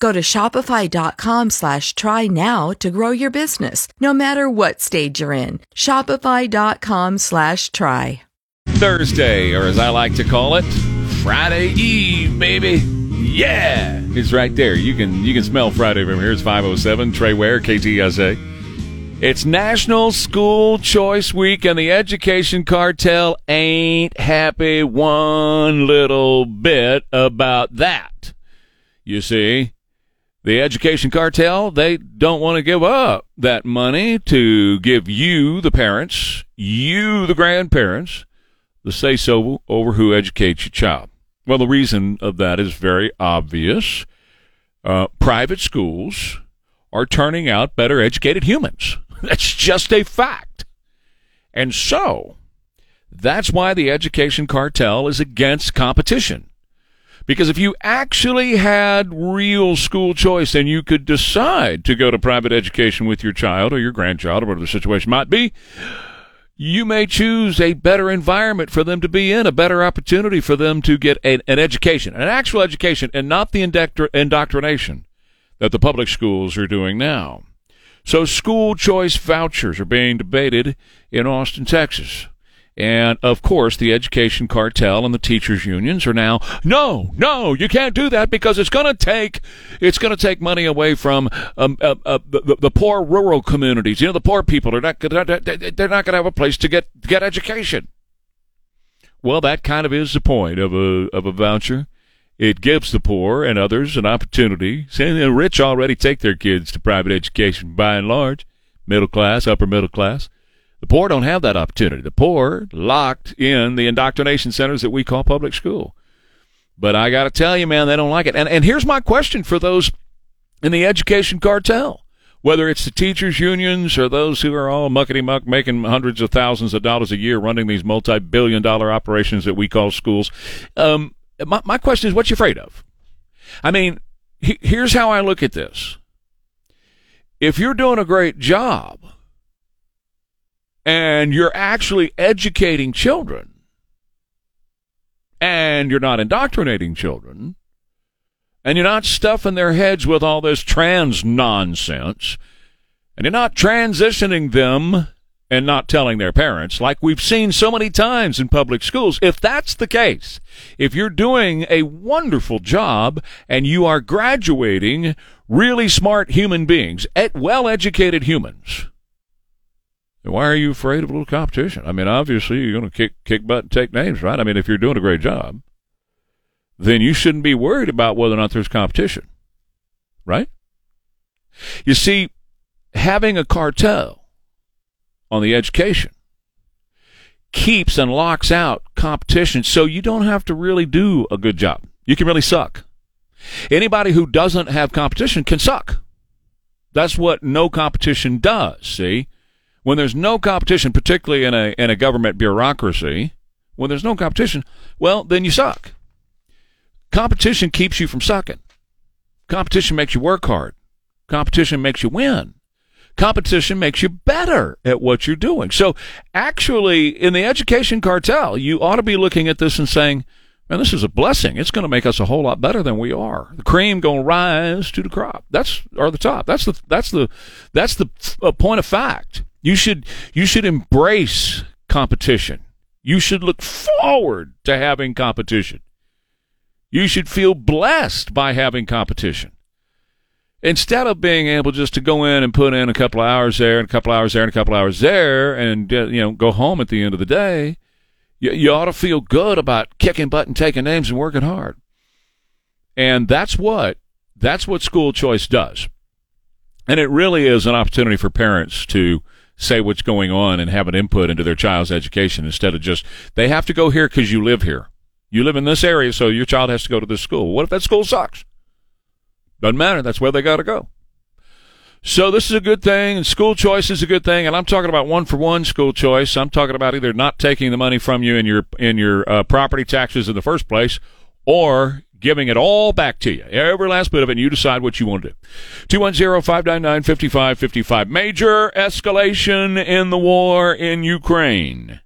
Go to shopify.com slash try now to grow your business, no matter what stage you're in. Shopify.com slash try. Thursday, or as I like to call it, Friday Eve, baby. Yeah, it's right there. You can you can smell Friday from here. It's 507 Trey Ware, KTSA. It's National School Choice Week, and the education cartel ain't happy one little bit about that. You see, the education cartel, they don't want to give up that money to give you, the parents, you, the grandparents, the say so over who educates your child. Well, the reason of that is very obvious. Uh, private schools are turning out better educated humans. That's just a fact. And so, that's why the education cartel is against competition. Because if you actually had real school choice and you could decide to go to private education with your child or your grandchild or whatever the situation might be, you may choose a better environment for them to be in, a better opportunity for them to get an, an education, an actual education, and not the indoctr- indoctrination that the public schools are doing now. So, school choice vouchers are being debated in Austin, Texas. And of course, the education cartel and the teachers unions are now, no, no, you can't do that because it's going to take, it's going to take money away from um, uh, uh, the, the, poor rural communities. You know, the poor people are not, they're not going to have a place to get get education. Well, that kind of is the point of a of a voucher. It gives the poor and others an opportunity. Saying the rich already take their kids to private education by and large, middle class, upper middle class. The poor don't have that opportunity. The poor locked in the indoctrination centers that we call public school. But I got to tell you, man, they don't like it. And and here's my question for those in the education cartel, whether it's the teachers unions or those who are all muckety muck making hundreds of thousands of dollars a year running these multi-billion dollar operations that we call schools. Um, my, my question is, what you afraid of? I mean, he, here's how I look at this. If you're doing a great job, and you're actually educating children and you're not indoctrinating children and you're not stuffing their heads with all this trans nonsense and you're not transitioning them and not telling their parents like we've seen so many times in public schools. If that's the case if you're doing a wonderful job and you are graduating really smart human beings well educated humans why are you afraid of a little competition? I mean, obviously you're going to kick kick butt and take names, right? I mean, if you're doing a great job, then you shouldn't be worried about whether or not there's competition, right? You see, having a cartel on the education keeps and locks out competition, so you don't have to really do a good job. You can really suck. Anybody who doesn't have competition can suck. That's what no competition does, see? When there's no competition, particularly in a in a government bureaucracy, when there's no competition, well, then you suck. Competition keeps you from sucking. Competition makes you work hard. Competition makes you win. Competition makes you better at what you're doing. So, actually, in the education cartel, you ought to be looking at this and saying, man, this is a blessing. It's going to make us a whole lot better than we are. The cream going to rise to the crop. That's or the top. That's the that's the that's the uh, point of fact. You should you should embrace competition. You should look forward to having competition. You should feel blessed by having competition. Instead of being able just to go in and put in a couple of hours there and a couple of hours there and a couple of hours there and uh, you know go home at the end of the day, You, you ought to feel good about kicking butt and taking names and working hard. And that's what that's what school choice does. And it really is an opportunity for parents to say what's going on and have an input into their child's education instead of just they have to go here because you live here. You live in this area, so your child has to go to this school. What if that school sucks? Doesn't matter. That's where they got to go. So this is a good thing, and school choice is a good thing. And I'm talking about one for one school choice. I'm talking about either not taking the money from you in your in your uh, property taxes in the first place, or giving it all back to you, every last bit of it, and you decide what you want to do. 210-599-5555. Major escalation in the war in Ukraine.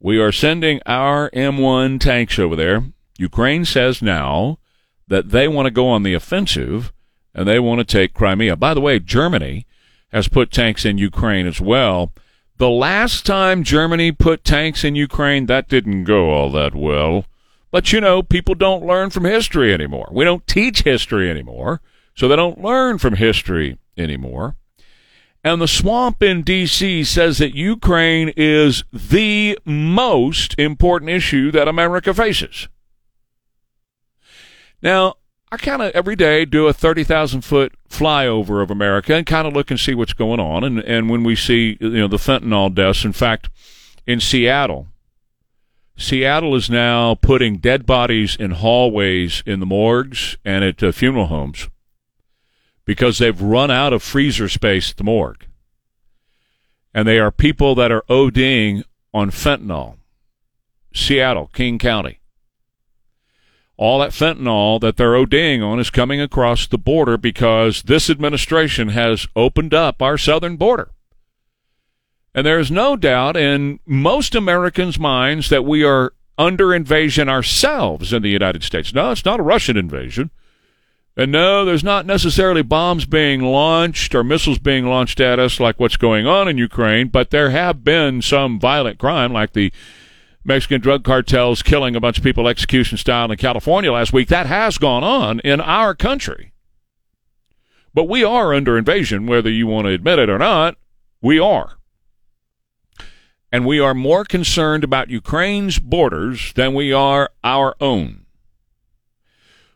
We are sending our M1 tanks over there. Ukraine says now that they want to go on the offensive and they want to take Crimea. By the way, Germany has put tanks in Ukraine as well. The last time Germany put tanks in Ukraine, that didn't go all that well. But you know, people don't learn from history anymore. We don't teach history anymore, so they don't learn from history anymore. And the swamp in D.C. says that Ukraine is the most important issue that America faces. Now, I kind of every day do a 30,000 foot flyover of America and kind of look and see what's going on. And, and when we see, you know, the fentanyl deaths, in fact, in Seattle, Seattle is now putting dead bodies in hallways in the morgues and at uh, funeral homes because they've run out of freezer space at the morgue. And they are people that are ODing on fentanyl. Seattle, King County. All that fentanyl that they're ODing on is coming across the border because this administration has opened up our southern border. And there's no doubt in most Americans' minds that we are under invasion ourselves in the United States. No, it's not a Russian invasion. And no, there's not necessarily bombs being launched or missiles being launched at us like what's going on in Ukraine, but there have been some violent crime like the Mexican drug cartels killing a bunch of people execution style in California last week. That has gone on in our country. But we are under invasion, whether you want to admit it or not. We are and we are more concerned about Ukraine's borders than we are our own.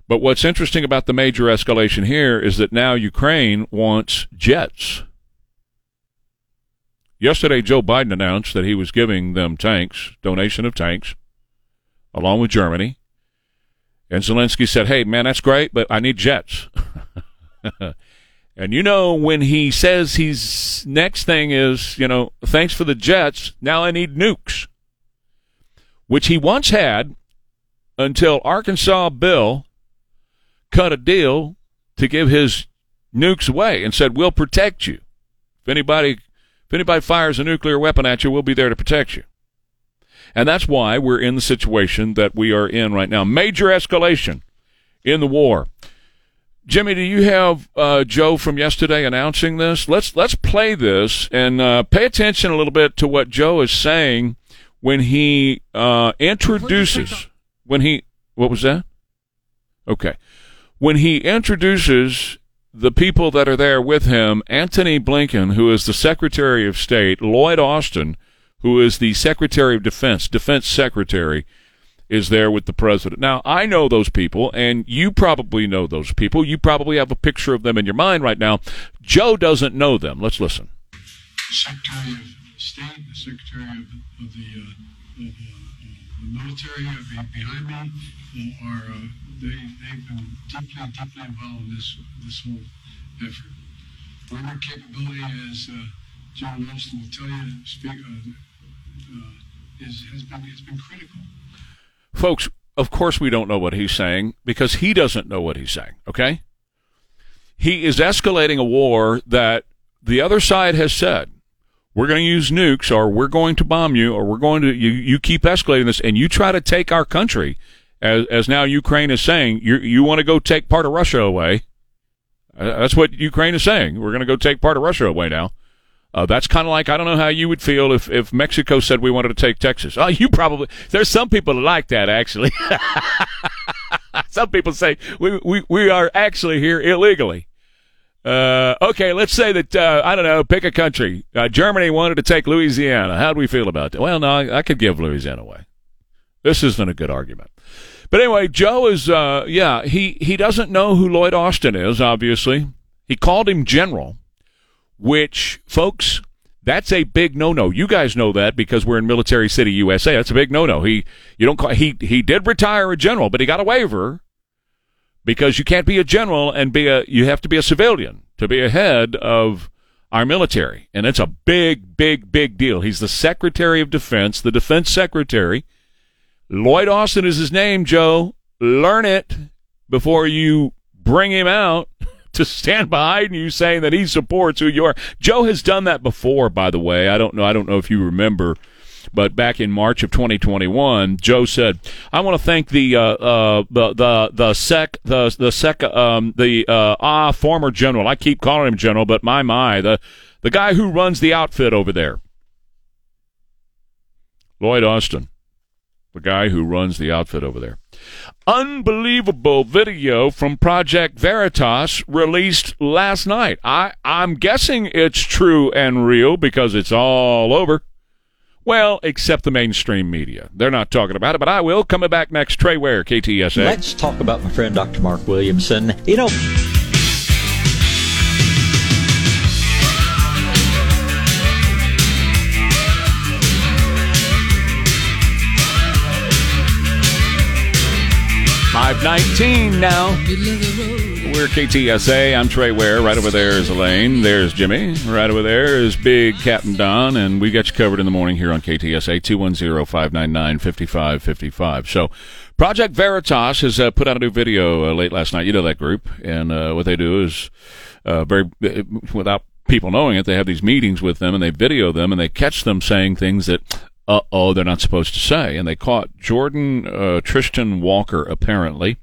But what's interesting about the major escalation here is that now Ukraine wants jets. Yesterday, Joe Biden announced that he was giving them tanks, donation of tanks, along with Germany. And Zelensky said, hey, man, that's great, but I need jets. And you know, when he says he's next thing is, you know, thanks for the jets, now I need nukes, which he once had until Arkansas Bill cut a deal to give his nukes away and said, we'll protect you. If anybody, if anybody fires a nuclear weapon at you, we'll be there to protect you. And that's why we're in the situation that we are in right now. Major escalation in the war. Jimmy, do you have uh, Joe from yesterday announcing this? Let's let's play this and uh, pay attention a little bit to what Joe is saying when he uh, introduces when he what was that? Okay, when he introduces the people that are there with him, Antony Blinken, who is the Secretary of State, Lloyd Austin, who is the Secretary of Defense, Defense Secretary is there with the president. Now, I know those people, and you probably know those people. You probably have a picture of them in your mind right now. Joe doesn't know them. Let's listen. Secretary of State, the Secretary of, of the, uh, of, uh, the military behind me are uh, they, they've been deeply, deeply involved in this this whole effort. Our capability, as uh, John Wilson will tell you, speak, uh, uh, is, has been, has been critical. Folks, of course we don't know what he's saying because he doesn't know what he's saying, okay? He is escalating a war that the other side has said, we're going to use nukes or we're going to bomb you or we're going to, you, you keep escalating this and you try to take our country as, as now Ukraine is saying, you, you want to go take part of Russia away. Uh, that's what Ukraine is saying. We're going to go take part of Russia away now. Uh, that's kind of like I don't know how you would feel if, if Mexico said we wanted to take Texas. Oh, you probably there's some people like that actually. some people say we, we we are actually here illegally. Uh, okay, let's say that uh, I don't know. Pick a country. Uh, Germany wanted to take Louisiana. How do we feel about that? Well, no, I, I could give Louisiana away. This isn't a good argument. But anyway, Joe is, uh, yeah, he, he doesn't know who Lloyd Austin is, obviously. He called him General, which, folks, that's a big no-no. You guys know that because we're in Military City, USA. That's a big no-no. He, you don't call, he, he did retire a general, but he got a waiver because you can't be a general and be a, you have to be a civilian to be a head of our military. And it's a big, big, big deal. He's the Secretary of Defense, the Defense Secretary. Lloyd Austin is his name, Joe. Learn it before you bring him out to stand behind you saying that he supports who you are. Joe has done that before, by the way. I don't know. I don't know if you remember, but back in March of 2021, Joe said, "I want to thank the uh, uh, the the the sec the the sec um, the uh, ah former general. I keep calling him general, but my my the the guy who runs the outfit over there, Lloyd Austin." the guy who runs the outfit over there. Unbelievable video from Project Veritas released last night. I, I'm guessing it's true and real because it's all over. Well, except the mainstream media. They're not talking about it, but I will. Coming back next, Trey Ware, KTSA. Let's talk about my friend Dr. Mark Williamson. You know, 519 now. We're KTSA. I'm Trey Ware. Right over there is Elaine. There's Jimmy. Right over there is Big Captain Don. And we got you covered in the morning here on KTSA 210 599 5555. So, Project Veritas has uh, put out a new video uh, late last night. You know that group. And uh, what they do is uh, very, uh, without people knowing it, they have these meetings with them and they video them and they catch them saying things that uh oh, they're not supposed to say. And they caught Jordan uh, Trishton Walker, apparently.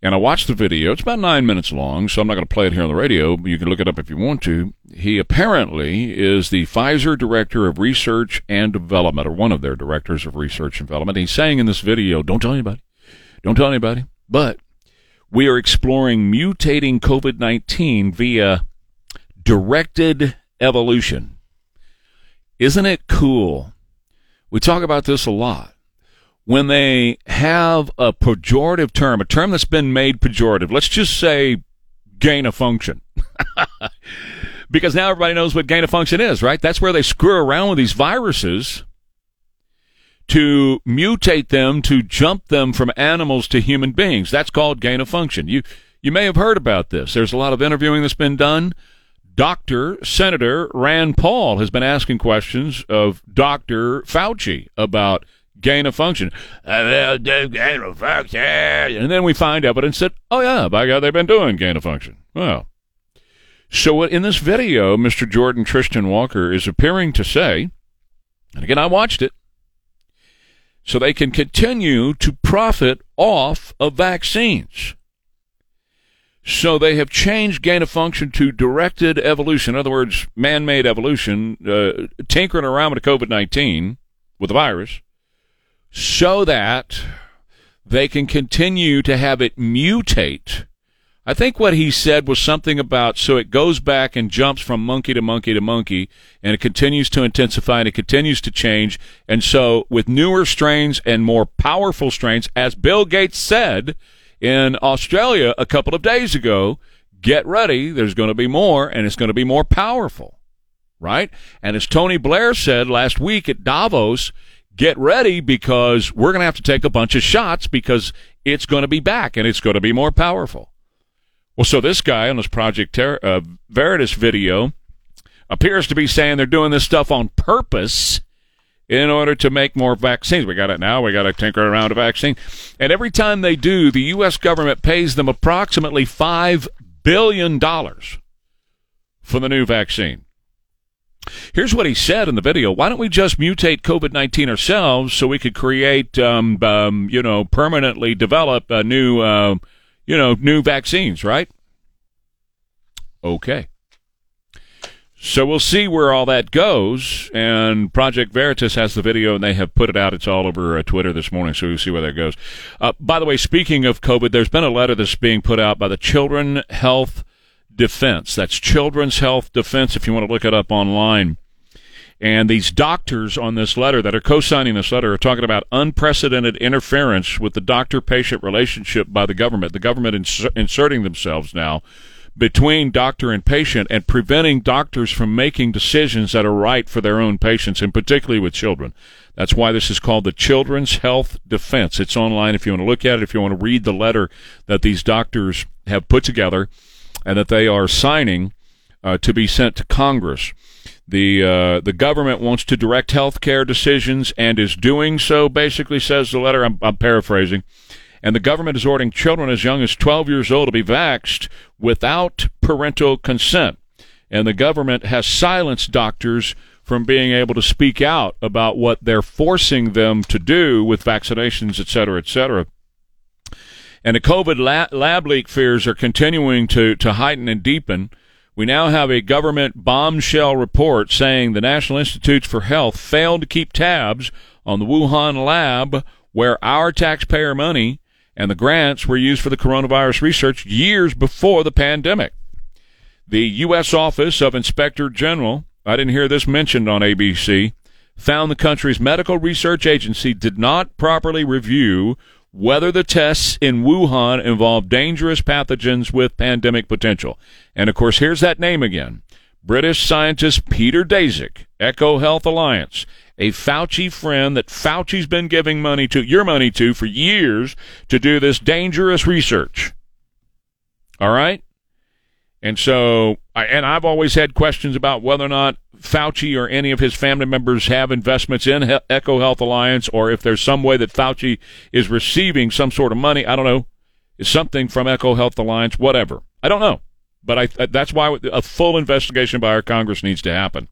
And I watched the video. It's about nine minutes long, so I'm not going to play it here on the radio. But You can look it up if you want to. He apparently is the Pfizer Director of Research and Development, or one of their Directors of Research and Development. He's saying in this video, don't tell anybody. Don't tell anybody. But we are exploring mutating COVID 19 via directed evolution. Isn't it cool we talk about this a lot. When they have a pejorative term, a term that's been made pejorative, let's just say gain of function. because now everybody knows what gain of function is, right? That's where they screw around with these viruses to mutate them to jump them from animals to human beings. That's called gain of function. You you may have heard about this. There's a lot of interviewing that's been done. Dr. Senator Rand Paul has been asking questions of Dr. Fauci about gain of function. Uh, gain of function. And then we find evidence that, oh, yeah, by God, they've been doing gain of function. Well, so in this video, Mr. Jordon Trishton Walker is appearing to say, and again, I watched it, so they can continue to profit off of vaccines. So they have changed gain of function to directed evolution. In other words, man made evolution, uh, tinkering around with COVID 19 with the virus, so that they can continue to have it mutate. I think what he said was something about so it goes back and jumps from monkey to monkey to monkey, and it continues to intensify and it continues to change. And so, with newer strains and more powerful strains, as Bill Gates said, in Australia a couple of days ago. Get ready. There's going to be more, and it's going to be more powerful, right? And as Tony Blair said last week at Davos, get ready because we're going to have to take a bunch of shots because it's going to be back and it's going to be more powerful. Well, so this guy on this Project Ter- uh, Veritas video appears to be saying they're doing this stuff on purpose in order to make more vaccines. We got it now. We got to tinker around a vaccine. And every time they do, the U.S. government pays them approximately $5 billion for the new vaccine. Here's what he said in the video. Why don't we just mutate COVID 19 ourselves so we could create, um, um, you know, permanently develop a new, uh, you know, new vaccines, right? Okay. So we'll see where all that goes. And Project Veritas has the video, and they have put it out. It's all over uh, Twitter this morning, so we'll see where that goes. Uh, by the way, speaking of COVID, there's been a letter that's being put out by the Children Health Defense. That's Children's Health Defense if you want to look it up online. And these doctors on this letter that are co signing this letter are talking about unprecedented interference with the doctor patient relationship by the government. The government ins- inserting themselves now between doctor and patient and preventing doctors from making decisions that are right for their own patients, and particularly with children. That's why this is called the Children's Health Defense. It's online if you want to look at it, if you want to read the letter that these doctors have put together and that they are signing uh, to be sent to Congress. The uh, the government wants to direct health care decisions and is doing so. Basically, says the letter. I'm, I'm paraphrasing. And the government is ordering children as young as 12 years old to be vaxxed without parental consent. And the government has silenced doctors from being able to speak out about what they're forcing them to do with vaccinations, et cetera, et cetera. And the COVID lab, lab leak fears are continuing to, to heighten and deepen. We now have a government bombshell report saying the National Institutes for Health failed to keep tabs on the Wuhan lab where our taxpayer money and the grants were used for the coronavirus research years before the pandemic. The U.S. Office of Inspector General, I didn't hear this mentioned on ABC, found the country's medical research agency did not properly review whether the tests in Wuhan involved dangerous pathogens with pandemic potential. And of course, here's that name again British scientist Peter Daszak, EcoHealth Alliance, a Fauci friend that Fauci's been giving money to, your money to, for years to do this dangerous research. All right? And so, and I've always had questions about whether or not Fauci or any of his family members have investments in EcoHealth Alliance, or if there's some way that Fauci is receiving some sort of money. I don't know, Is something from EcoHealth Alliance, whatever. I don't know, but I, that's why a full investigation by our Congress needs to happen.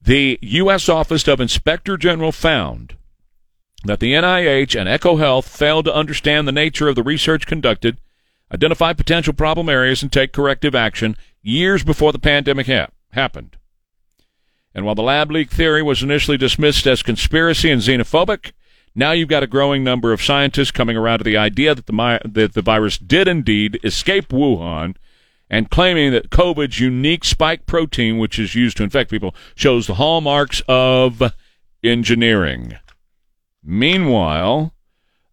The U.S. Office of Inspector General found that the NIH and EcoHealth failed to understand the nature of the research conducted, identify potential problem areas, and take corrective action years before the pandemic ha- happened. And while the lab leak theory was initially dismissed as conspiracy and xenophobic, now you've got a growing number of scientists coming around to the idea that the, that the virus did indeed escape Wuhan and claiming that COVID's unique spike protein, which is used to infect people, shows the hallmarks of engineering. Meanwhile,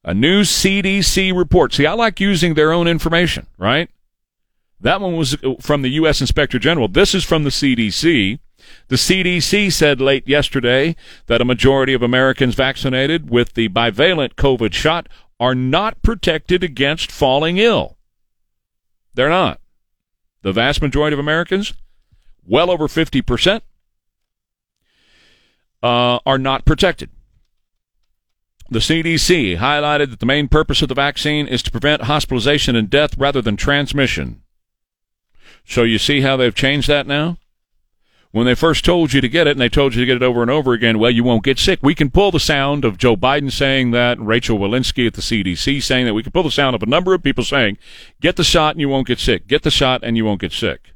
a new CDC report. See, I like using their own information, right? That one was from the U.S. Inspector General. This is from the CDC. The CDC said late yesterday that a majority of Americans vaccinated with the bivalent COVID shot are not protected against falling ill. They're not. The vast majority of Americans, well over 50%, uh, are not protected. The CDC highlighted that the main purpose of the vaccine is to prevent hospitalization and death rather than transmission. So you see how they've changed that now? When they first told you to get it, and they told you to get it over and over again, well, you won't get sick. We can pull the sound of Joe Biden saying that, Rachel Walensky at the CDC saying that. We can pull the sound of a number of people saying, get the shot and you won't get sick. Get the shot and you won't get sick.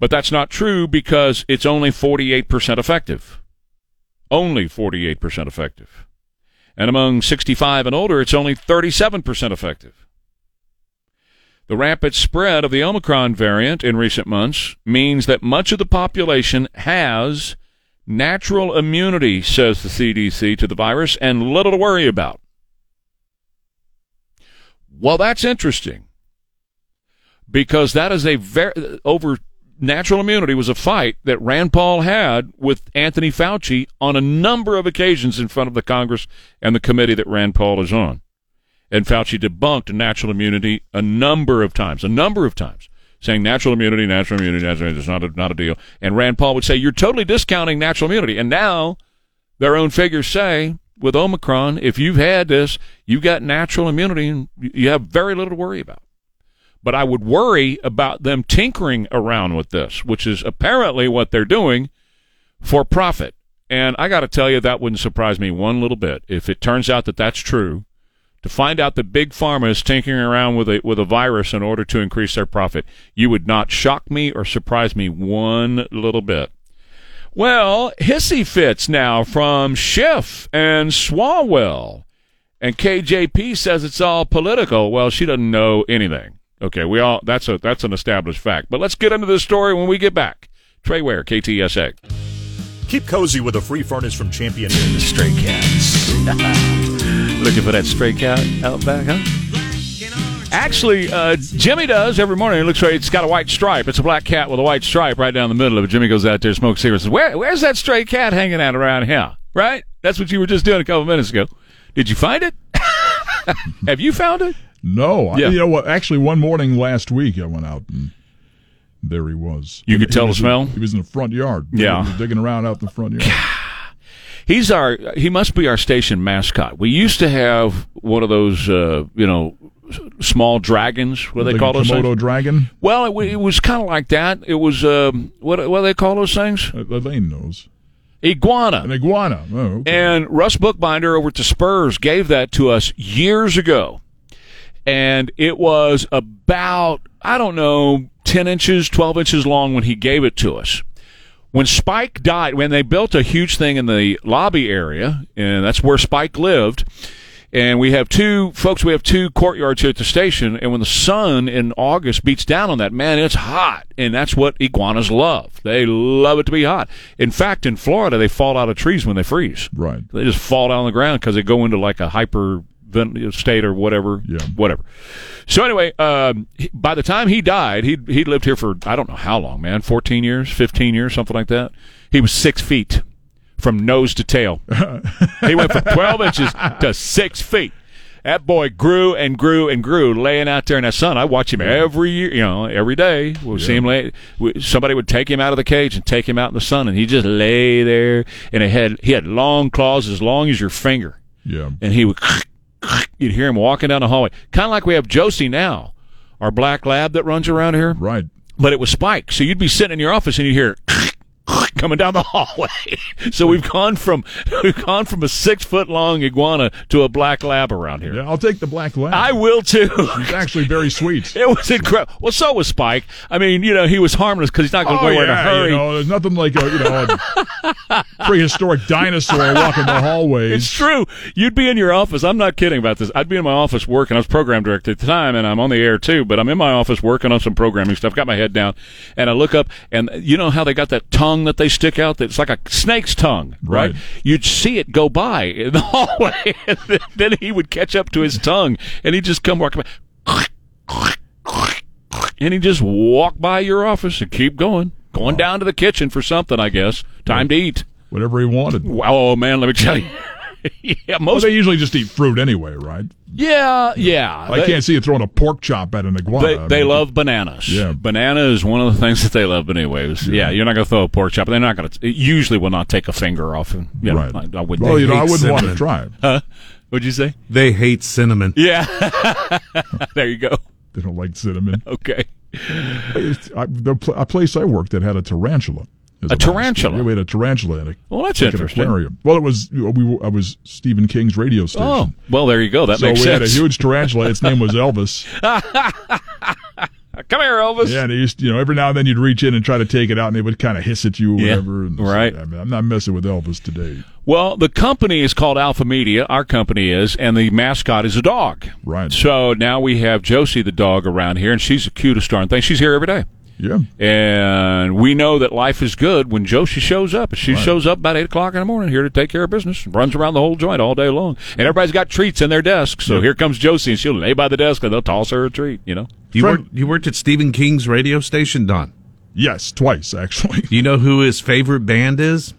But that's not true because it's only 48% effective. Only 48% effective. And among 65 and older, it's only 37% effective. The rapid spread of the Omicron variant in recent months means that much of the population has natural immunity, says the CDC, to the virus and little to worry about. Well, that's interesting because that is a very over natural immunity was a fight that Rand Paul had with Anthony Fauci on a number of occasions in front of the Congress and the committee that Rand Paul is on. And Fauci debunked natural immunity a number of times, a number of times, saying natural immunity, natural immunity, natural immunity is not a, not a deal. And Rand Paul would say, you're totally discounting natural immunity. And now their own figures say, with Omicron, if you've had this, you've got natural immunity and you have very little to worry about. But I would worry about them tinkering around with this, which is apparently what they're doing for profit. And I got to tell you, that wouldn't surprise me one little bit. If it turns out that that's true, to find out that big pharma is tinkering around with a with a virus in order to increase their profit. You would not shock me or surprise me one little bit. Well, hissy fits now from Schiff and Swalwell. And KJP says it's all political. Well, she doesn't know anything. Okay, we all that's a that's an established fact. But let's get into this story when we get back. Trey Ware, KTSA. Keep cozy with a free furnace from Champion. And the stray cats. Looking for that stray cat out back, huh? Actually, uh, Jimmy does every morning. It looks like it's got a white stripe. It's a black cat with a white stripe right down the middle of it. Jimmy goes out there, smokes cigarettes. Says, Where, where's that stray cat hanging out around here? Right? That's what you were just doing a couple minutes ago. Did you find it? Have you found it? No, I- Yeah. you know what? Actually, one morning last week, I went out and there he was. You could He tell the smell? he was in the front yard. Yeah. He was digging around out in the front yard. He's our. He must be our station mascot. We used to have one of those, uh, you know, small dragons. What do they call those? Komodo Things? dragon. Well, it, it was kind of like that. It was um, what what do they call those things? Uh, Elaine knows. Iguana. An iguana. Oh, okay. And Russ Bookbinder over at the Spurs gave that to us years ago. And it was about, I don't know, 10 inches, 12 inches long when he gave it to us. When Spike died, when they built a huge thing in the lobby area, and that's where Spike lived, and we have two folks, we have two courtyards here at the station, and when the sun in August beats down on that, man, it's hot. And that's what iguanas love. They love it to be hot. In fact, in Florida, they fall out of trees when they freeze. right. They just fall down on the ground because they go into like a hyper state or whatever. Yeah. Whatever. So anyway, um, he- by the time he died, he he lived here for I don't know how long, man, fourteen years, fifteen years, something like that. He was six feet from nose to tail. he went from twelve inches to six feet. That boy grew and grew and grew, laying out there in that sun. I watch him every year, you know, every day. We'll see him lay. we- Somebody would take him out of the cage and take him out in the sun, and he just lay there. And it had he had long claws as long as your finger Yeah. and he would you'd hear him walking down the hallway. Kind of like we have josie now our black lab that runs around here. Right. but it was spike. So you'd be sitting in your office and you'd hear coming down the hallway so we've gone from we've gone from a six foot long iguana to a black lab around here Yeah, I'll take the black lab. i will too He's actually very sweet. it was incredible well so was spike i mean you know he was harmless because he's not going to Oh, go anywhere in a yeah, hurry you know, there's nothing like a you know a prehistoric dinosaur walking the hallways. It's true. You'd be in your office. I'm not kidding about this. I'd be in my office working. I was program director at the time, and I'm on the air too. But I'm in my office working on some programming stuff. Got my head down, and I look up, and you know how they got that tongue that they stick out? That's like a snake's tongue, right? Right. You'd see it go by in the hallway, and then- he would catch up to his tongue, and he'd just come walking by, and he'd just walk by your office and keep going, going down to the kitchen for something. I guess time to eat. Whatever he wanted. Oh man, let me tell you. yeah, most they usually just eat fruit anyway, right? Yeah, yeah. I They- can't see you throwing a pork chop at an iguana. They, I mean, love bananas. Yeah. banana is one of the things that they love. But anyways, yeah, you're not going to throw a pork chop. They're not going to. Usually, will not take a finger off. And you know, Right. I, I would. Well, you know, I wouldn't want to try it. huh? What'd you say? They hate cinnamon. Yeah. there you go. They don't like cinnamon. Okay. I, the pl- a place I worked that had a tarantula. As A tarantula? Yeah, we had a tarantula in a Well, that's like interesting. aquarium. Well, it was we. were- I was Stephen King's radio oh, station. Oh, well, there you go. That so makes sense. So we had a huge tarantula. Its name was Elvis. Come here, Elvis. Yeah, and used, you know, every now and then you'd reach in and try to take it out, and it would kind of hiss at you or Yeah, whatever. And right. I mean, I'm not messing with Elvis today. Well, the company is called Alpha Media. Our company is, and the mascot is a dog. Right. So now we have Josie the dog around here, and she's the cutest darn thing. She's here every day. Yeah. And we know that life is good when Josie shows up. She shows up about 8 o'clock in the morning here to take care of business, and runs around the whole joint all day long. And everybody's got treats in their desk. So here comes Josie, and she'll lay by the desk, and they'll toss her a treat, you know? You Friend- worked, you worked at Stephen King's radio station, Don. Yes, twice actually. You know who his favorite band is?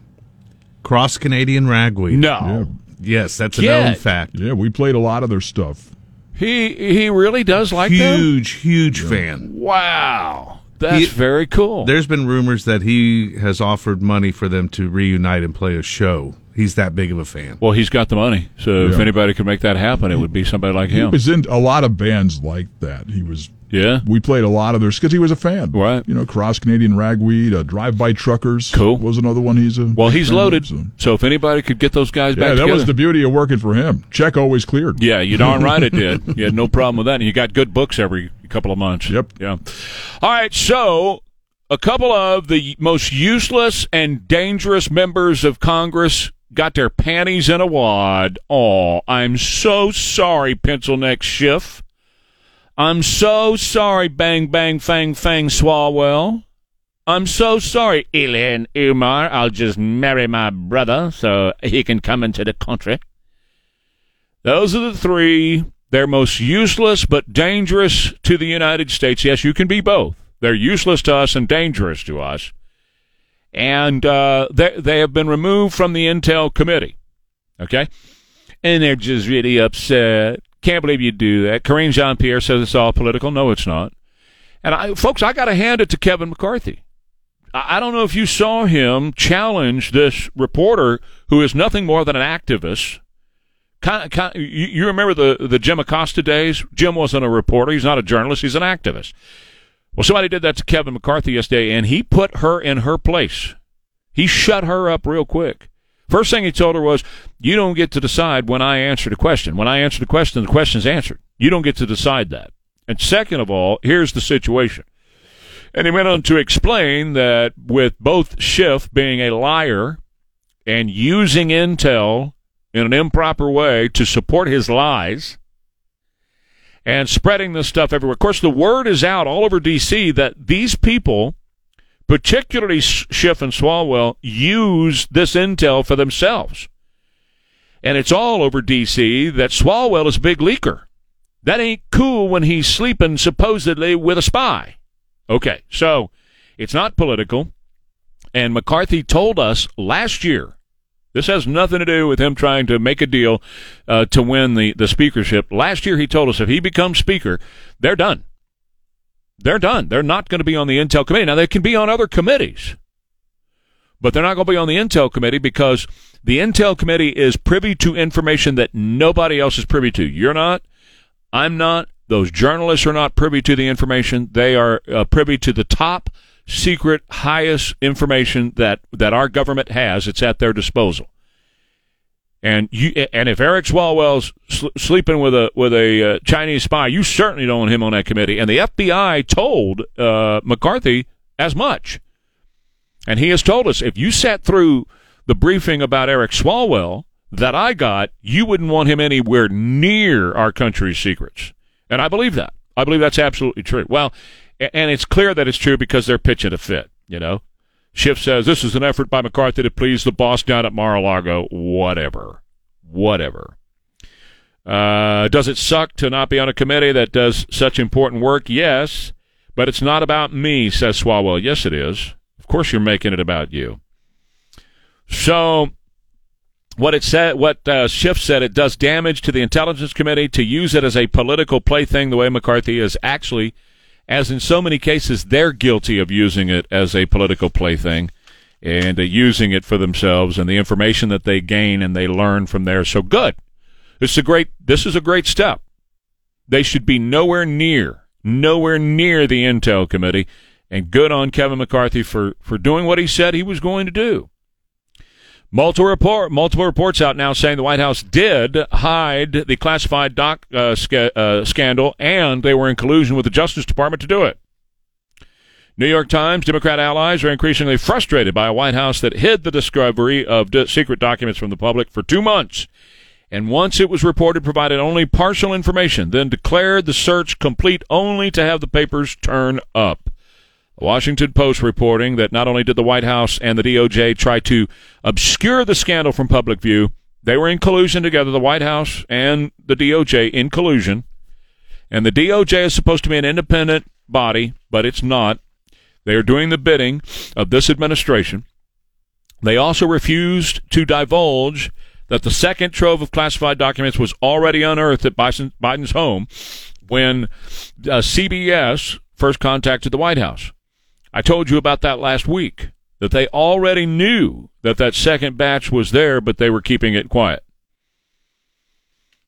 Cross Canadian Ragweed. No. Yes, that's a known fact. Yeah, we played a lot of their stuff. He he really does like them? Huge, huge fan. Wow. That's He- very cool. There's been rumors that he has offered money for them to reunite and play a show. He's that big of a fan. Well, he's got the money. So if anybody could make that happen, it would be somebody like He him. was in a lot of bands like that. He was. Yeah. We played a lot of theirs because he was a fan. Right. You know, Cross Canadian Ragweed, uh, Drive By Truckers. Cool. Was another one he's a. Well, he's fan of, loaded. so- So if anybody could get those guys Yeah, back that together. was the beauty of working for him. Check always cleared. Yeah, you darn right it did. You had no problem with that. And you got good books every couple of months. Yep. Yeah. All right. So a couple of the most useless and dangerous members of Congress got their panties in a wad. Oh, I'm so sorry, pencil neck Schiff. I'm so sorry, Bang Bang Fang Fang Swalwell. I'm so sorry, Ilhan Omar. I'll just marry my brother so he can come into the country. Those are the three. They're most useless but dangerous to the United States. Yes, you can be both. They're useless to us and dangerous to us. And uh, they, they have been removed from the Intel Committee. Okay? And they're just really upset. Can't believe you do that. Karine Jean Pierre says it's all political. No, it's not. And I, folks, I got to hand it to Kevin McCarthy. I, I don't know if you saw him challenge this reporter who is nothing more than an activist. Kind kind you, you remember the, the Jim Acosta days? Jim wasn't a reporter. He's not a journalist. He's an activist. Well, somebody did that to Kevin McCarthy yesterday, and he put her in her place. He shut her up real quick. First thing he told her was, You don't get to decide when I answer the question. When I answer the question, the question's answered. You don't get to decide that. And second of all, here's the situation. And he went on to explain that with both Schiff being a liar and using intel in an improper way to support his lies and spreading this stuff everywhere. Of course, the word is out all over D.C. that these people particularly Schiff and Swalwell, use this intel for themselves. And it's all over D.C. that Swalwell is a big leaker. That ain't cool when he's sleeping supposedly with a spy. Okay, so it's not political. And McCarthy told us last year this has nothing to do with him trying to make a deal uh, to win the, the speakership. Last year, he told us if he becomes speaker, they're done they're done. They're not going to be on the Intel committee. Now, they can be on other committees, but they're not going to be on the Intel committee because the Intel committee is privy to information that nobody else is privy to. You're not. I'm not. Those journalists are not privy to the information. They are uh, privy to the top secret, highest information that, that our government has. It's at their disposal. And you, and if Eric Swalwell's sl- sleeping with a with a uh, Chinese spy, you certainly don't want him on that committee. And the FBI told uh, McCarthy as much, and he has told us if you sat through the briefing about Eric Swalwell that I got, you wouldn't want him anywhere near our country's secrets. And I believe that. I believe that's absolutely true. Well, and it's clear that it's true because they're pitching a fit. You know, Schiff says this is an effort by McCarthy to please the boss down at Mar-a-Lago. Whatever. Whatever. Uh, does it suck to not be on a committee that does such important work? Yes, but it's not about me, says Swalwell. Yes, it is. Of course, you're making it about you. So, what it said, what uh, Schiff said, it does damage to the Intelligence Committee to use it as a political plaything the way McCarthy is actually as in so many cases, they're guilty of using it as a political plaything and uh, using it for themselves and the information that they gain and they learn from there. So good. This is a great. This is a great step. They should be nowhere near, nowhere near the Intel Committee. And good on Kevin McCarthy for for doing what he said he was going to do. Multiple report, multiple reports out now saying the White House did hide the classified doc uh, sca- uh, scandal, and they were in collusion with the Justice Department to do it. New York Times Democrat allies are increasingly frustrated by a White House that hid the discovery of d- secret documents from the public for two months, and once it was reported, provided only partial information, then declared the search complete only to have the papers turn up. Washington Post reporting that not only did the White House and the DOJ try to obscure the scandal from public view, they were in collusion together, the White House and the DOJ in collusion. And the DOJ is supposed to be an independent body, but it's not. They are doing the bidding of this administration. They also refused to divulge that the second trove of classified documents was already unearthed at Biden's home when uh, CBS first contacted the White House. I told you about that last week, that they already knew that that second batch was there, but they were keeping it quiet.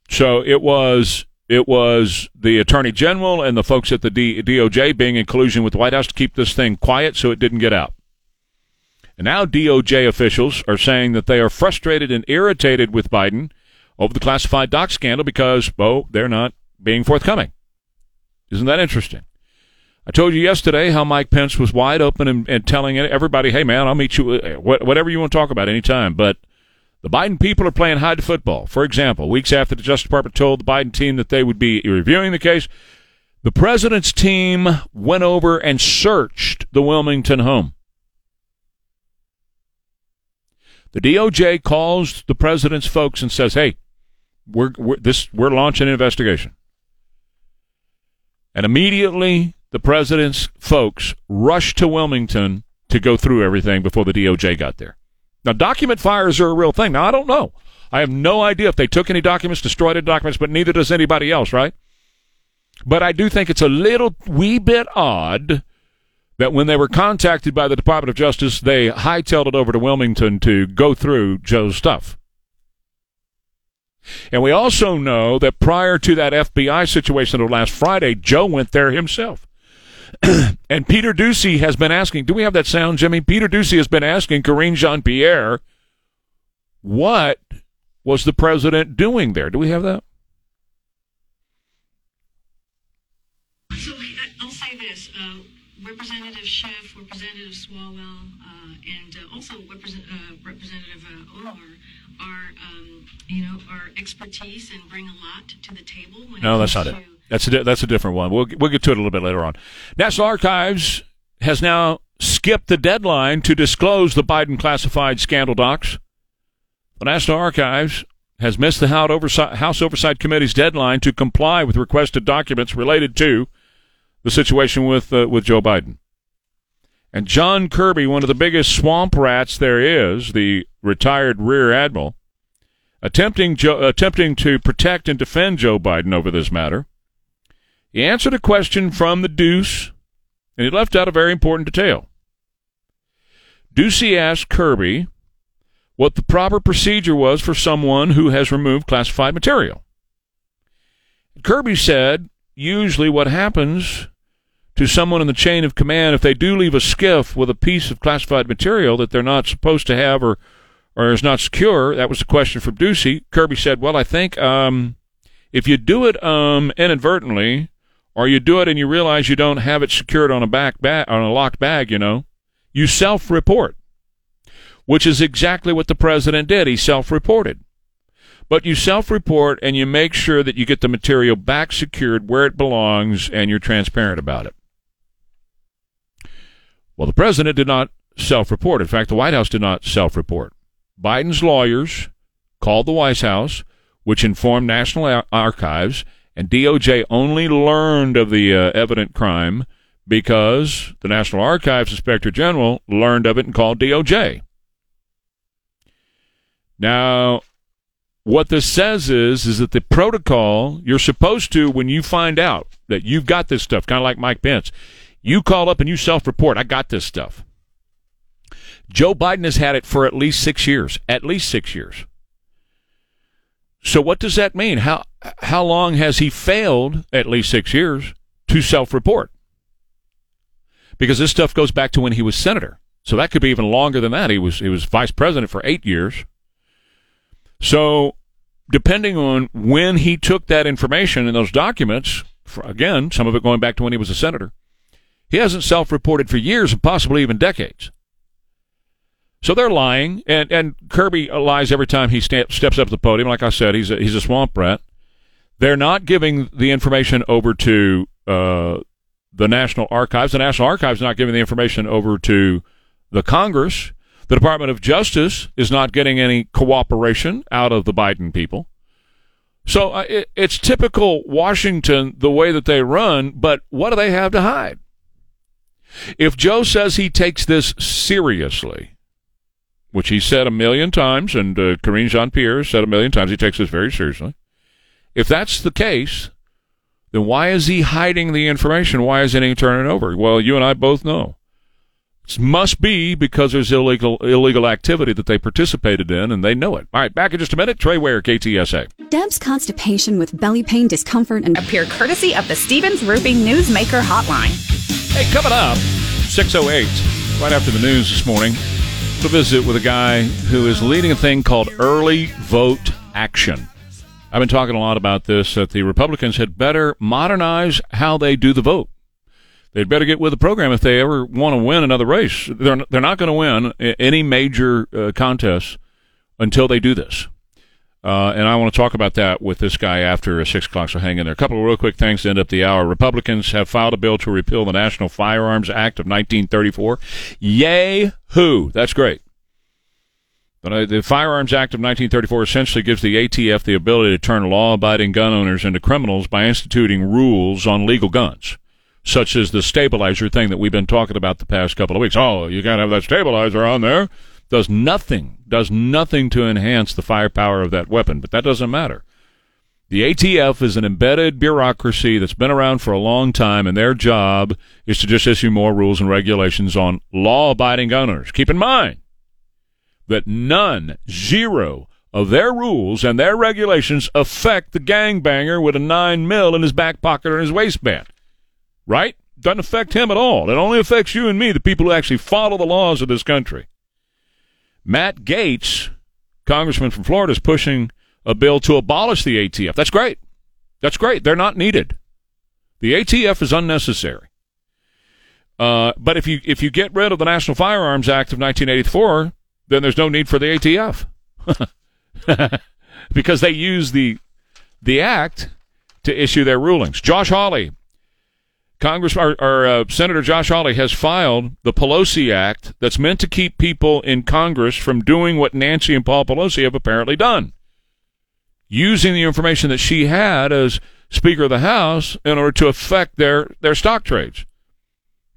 So it was it was the attorney general and the folks at the D- DOJ being in collusion with the White House to keep this thing quiet so it didn't get out. And now DOJ officials are saying that they are frustrated and irritated with Biden over the classified doc scandal because, oh, they're not being forthcoming. Isn't that interesting? I told you yesterday how Mike Pence was wide open and, and telling everybody, "Hey, man, I'll meet you uh, whatever you want to talk about anytime." But the Biden people are playing hide football. For example, weeks after the Justice Department told the Biden team that they would be reviewing the case, The president's team went over and searched the Wilmington home. The DOJ calls the president's folks and says, "Hey, we're, we're this we're launching an investigation." And immediately the president's folks rushed to Wilmington to go through everything before the DOJ got there. Now, document fires are a real thing. Now, I don't know. I have no idea if they took any documents, destroyed any documents, but neither does anybody else, right? But I do think it's a little wee bit odd that when they were contacted by the Department of Justice, they hightailed it over to Wilmington to go through Joe's stuff. And we also know that prior to that FBI situation of last Friday, Joe went there himself. and Peter Doocy has been asking, do we have that sound, Jimmy? Peter Doocy has been asking Karine Jean Pierre, what was the president doing there? Do we have that? So I'll say this. Uh, Representative Schiff, Representative Swalwell, uh, and uh, also Represent, uh, Representative uh, Omar are, um, you know, are expertise and bring a lot to the table. When No, that's not it. That's a, that's a different one. We'll, we'll get to it a little bit later on. National Archives has now skipped the deadline to disclose the Biden classified scandal docs. The National Archives has missed the House Oversight, House Oversight Committee's deadline to comply with requested documents related to the situation with uh, with Joe Biden. And John Kirby, one of the biggest swamp rats there is, the retired Rear Admiral, attempting jo- attempting to protect and defend Joe Biden over this matter. He answered a question from the Deuce, and he left out a very important detail. Doocy asked Kirby what the proper procedure was for someone who has removed classified material. Kirby said, usually what happens to someone in the chain of command if they do leave a SCIF with a piece of classified material that they're not supposed to have or or is not secure. That was the question from Doocy. Kirby said, "Well, I think um, if you do it um, inadvertently, or you do it and you realize you don't have it secured on a back bag on a locked bag, you know, you self-report." Which is exactly what the president did. He self-reported. But you self-report and you make sure that you get the material back secured where it belongs and you're transparent about it. Well, the president did not self-report. In fact, the White House did not self-report. Biden's lawyers called the White House, which informed National Ar- Archives, and DOJ only learned of the uh, evident crime because the National Archives Inspector General learned of it and called DOJ. Now, what this says is is that the protocol you're supposed to when you find out that you've got this stuff, kind of like Mike Pence, you call up and you self-report. I got this stuff. Joe Biden has had it for at least six years. At least six years. So what does that mean? How how long has he failed? At least six years to self-report. Because this stuff goes back to when he was senator. So that could be even longer than that. He was he was vice president for eight years. So depending on when he took that information in those documents, again, some of it going back to when he was a senator, he hasn't self-reported for years and possibly even decades. So they're lying, and, and Kirby lies every time he steps up to the podium. Like I said, he's a, he's a swamp rat. They're not giving the information over to uh, the National Archives. The National Archives is not giving the information over to the Congress. The Department of Justice is not getting any cooperation out of the Biden people. So uh, it, it's typical Washington the way that they run, but what do they have to hide? If Joe says he takes this seriously, which he said a million times, and uh, Karine Jean Pierre said a million times he takes this very seriously. If that's the case, then why is he hiding the information? Why isn't he turning it over? Well, you and I both know. It must be because there's illegal illegal activity that they participated in, and they know it. All right, back in just a minute. Trey Ware, KTSA. Deb's constipation with belly pain, discomfort, and appear courtesy of the Stevens Roofing Newsmaker Hotline. Hey, coming up, 608, right after the news this morning, we'll visit with a guy who is leading a thing called Early Vote Action. I've been talking a lot about this, that the Republicans had better modernize how they do the vote. They'd better get with the program if they ever want to win another race. They're, they're not going to win any major uh, contests until they do this. Uh, and I want to talk about that with this guy after six o'clock. So hang in there. A couple of real quick things to end up the hour. Republicans have filed a bill to repeal the National Firearms Act of 1934. Yay! Who? That's great. But uh, the Firearms Act of 1934 essentially gives the ATF the ability to turn law-abiding gun owners into criminals by instituting rules on legal guns, such as the stabilizer thing that we've been talking about the past couple of weeks. Oh, you got to have that stabilizer on there. Does nothing, does nothing to enhance the firepower of that weapon, but that doesn't matter. The ATF is an embedded bureaucracy that's been around for a long time, and their job is to just issue more rules and regulations on law-abiding gun owners. Keep in mind that none, zero, of their rules and their regulations affect the gangbanger with a nine mil in his back pocket or in his waistband. Right? Doesn't affect him at all. It only affects you and me, the people who actually follow the laws of this country. Matt Gaetz, congressman from Florida, is pushing a bill to abolish the ATF. That's great. That's great. They're not needed. The ATF is unnecessary. Uh, but if you if you get rid of the National Firearms Act of 1984, then there's no need for the ATF because they use the the act to issue their rulings. Josh Hawley, Congress or uh, Senator Josh Hawley has filed the Pelosi Act that's meant to keep people in Congress from doing what Nancy and Paul Pelosi have apparently done, using the information that she had as Speaker of the House in order to affect their their stock trades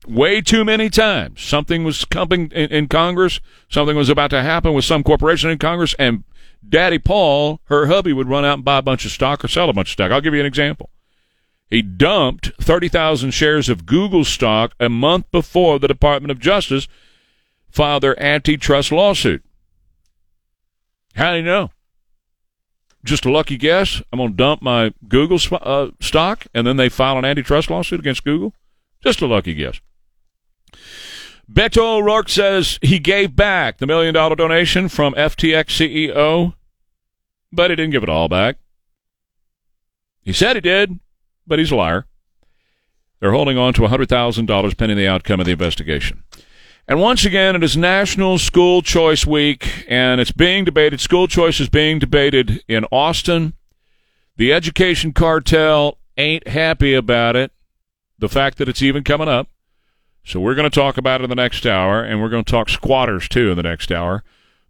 way too many times. Something was coming in, in, Congress, something was about to happen with some corporation in Congress, and Daddy Paul, her hubby, would run out and buy a bunch of stock or sell a bunch of stock. I'll give you an example. He dumped 30,000 shares of Google stock a month before the Department of Justice filed their antitrust lawsuit. How do you know? Just a lucky guess. I'm going to dump my Google uh, stock, and then they file an antitrust lawsuit against Google. Just a lucky guess. Beto O'Rourke says he gave back the million dollar donation from FTX CEO, but he didn't give it all back. He said he did, but he's a liar. They're holding on to $100,000 pending the outcome of the investigation. And once again, it is National School Choice Week, and it's being debated. School choice is being debated in Austin. The education cartel ain't happy about it, the fact that it's even coming up. So we're going to talk about it in the next hour, and we're going to talk squatters too in the next hour.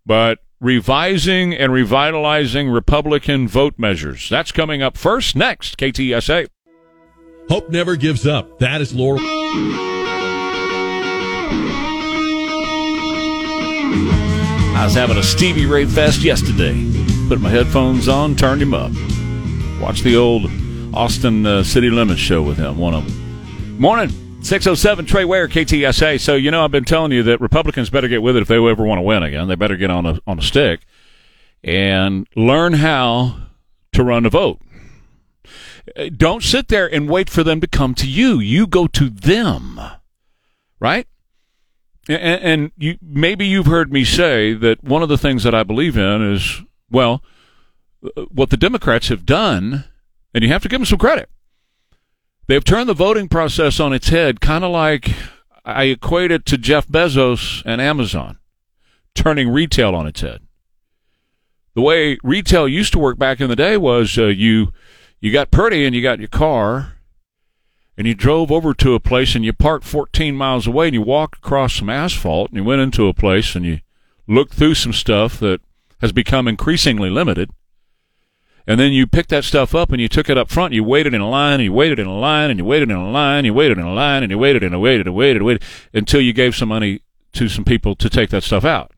But revising and revitalizing Republican vote measures. That's coming up first. Next, KTSA. Hope never gives up. That is Laurel. I was having a Stevie Ray fest yesterday. Put my headphones on, turned him up. Watch the old Austin uh, City Limits show with him, one of them. Morning. 607 Trey Ware, KTSA. So, you know, I've been telling you that Republicans better get with it if they ever want to win again. They better get on a, on a stick and learn how to run a vote. Don't sit there and wait for them to come to you. You go to them, right? And, and you, maybe you've heard me say that one of the things that I believe in is, well, what the Democrats have done, and you have to give them some credit They've turned the voting process on its head, kind of like I equate it to Jeff Bezos and Amazon, turning retail on its head. The way retail used to work back in the day was uh, you you got pretty and you got your car, and you drove over to a place and you parked 14 miles away and you walked across some asphalt and you went into a place and you looked through some stuff that has become increasingly limited and then you picked that stuff up and you took it up front. And you waited in a line, and you waited in a line, and you waited in a line, and you waited in a line, and you waited and waited and waited and waited until you gave some money to some people to take that stuff out.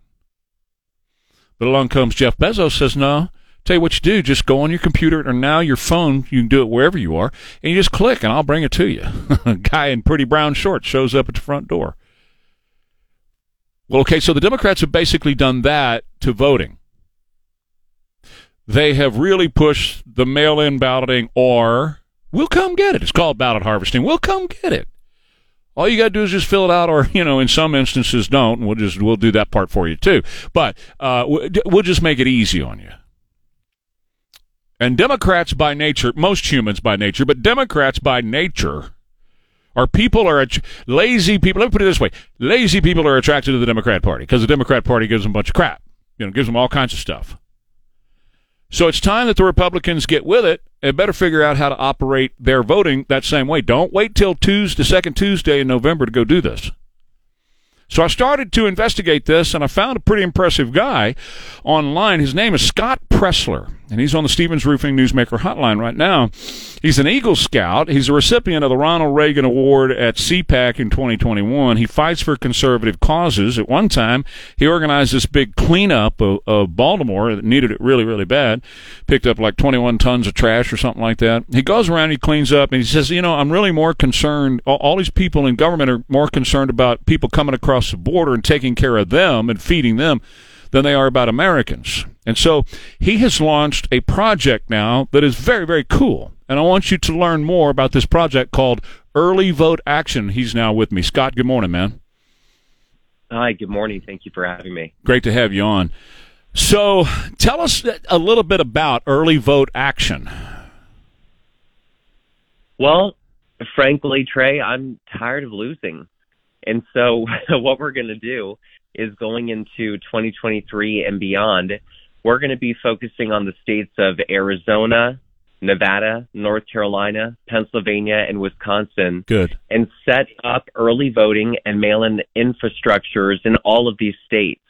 But along comes Jeff Bezos says, "No, tell you what you do: just go on your computer or now your phone. You can do it wherever you are, and you just click, and I'll bring it to you." A guy in pretty brown shorts shows up at the front door. Well, okay, so the Democrats have basically done that to voting they have really pushed the mail in balloting or we'll come get it. It's called ballot harvesting. We'll come get it. All you got to do is just fill it out, or you know, in some instances, don't. And we'll just we'll do that part for you too. But uh, we'll just make it easy on you. And Democrats by nature, most humans by nature, but Democrats by nature are people are lazy people. Let me put it this way: lazy people are attracted to the Democrat Party because the Democrat Party gives them a bunch of crap. You know, gives them all kinds of stuff. So it's time that the Republicans get with it and better figure out how to operate their voting that same way. Don't wait till Tuesday, second Tuesday in November to go do this. So I started to investigate this, and I found a pretty impressive guy online. His name is Scott Presler, and he's on the Stevens Roofing Newsmaker hotline right now. He's an Eagle Scout. He's a recipient of the Ronald Reagan Award at CPAC in 2021. He fights for conservative causes. At one time, he organized this big cleanup of, of Baltimore that needed it really, really bad. Picked up like 21 tons of trash or something like that. He goes around, he cleans up, and he says, You know, I'm really more concerned. All, all these people in government are more concerned about people coming across the border and taking care of them and feeding them than they are about Americans. And so he has launched a project now that is very, very cool. And I want you to learn more about this project called Early Vote Action. He's now with me. Scott, good morning, man. Hi, good morning. Thank you for having me. Great to have you on. So tell us a little bit about Early Vote Action. Well, frankly, Trey, I'm tired of losing. And so what we're going to do is going into 2023 and beyond, we're going to be focusing on the states of Arizona, Nevada, North Carolina, Pennsylvania, and Wisconsin. Good. And set up early voting and mail in infrastructures in all of these states.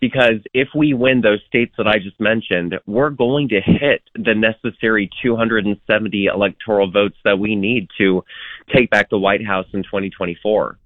Because if we win those states that I just mentioned, we're going to hit the necessary 270 electoral votes that we need to take back the White House in 2024.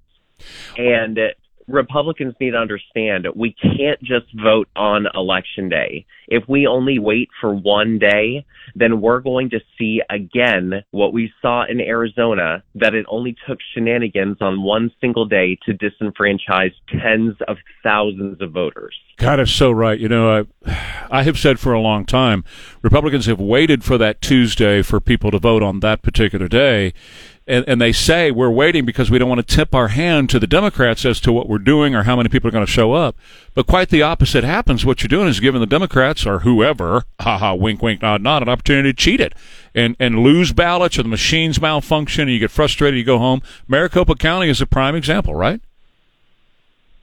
And Republicans need to understand we can't just vote on election day. If we only wait for one day, then we're going to see again what we saw in Arizona that it only took shenanigans on one single day to disenfranchise tens of thousands of voters. God is so right. You know, I, I have said for a long time, Republicans have waited for that Tuesday for people to vote on that particular day and, and they say we're waiting because we don't want to tip our hand to the Democrats as to what we're doing or how many people are going to show up. But quite the opposite happens. What you're doing is giving the Democrats or whoever, haha, wink, wink, nod, nod, an opportunity to cheat it and, and lose ballots or the machines malfunction and you get frustrated, you go home. Maricopa County is a prime example, right?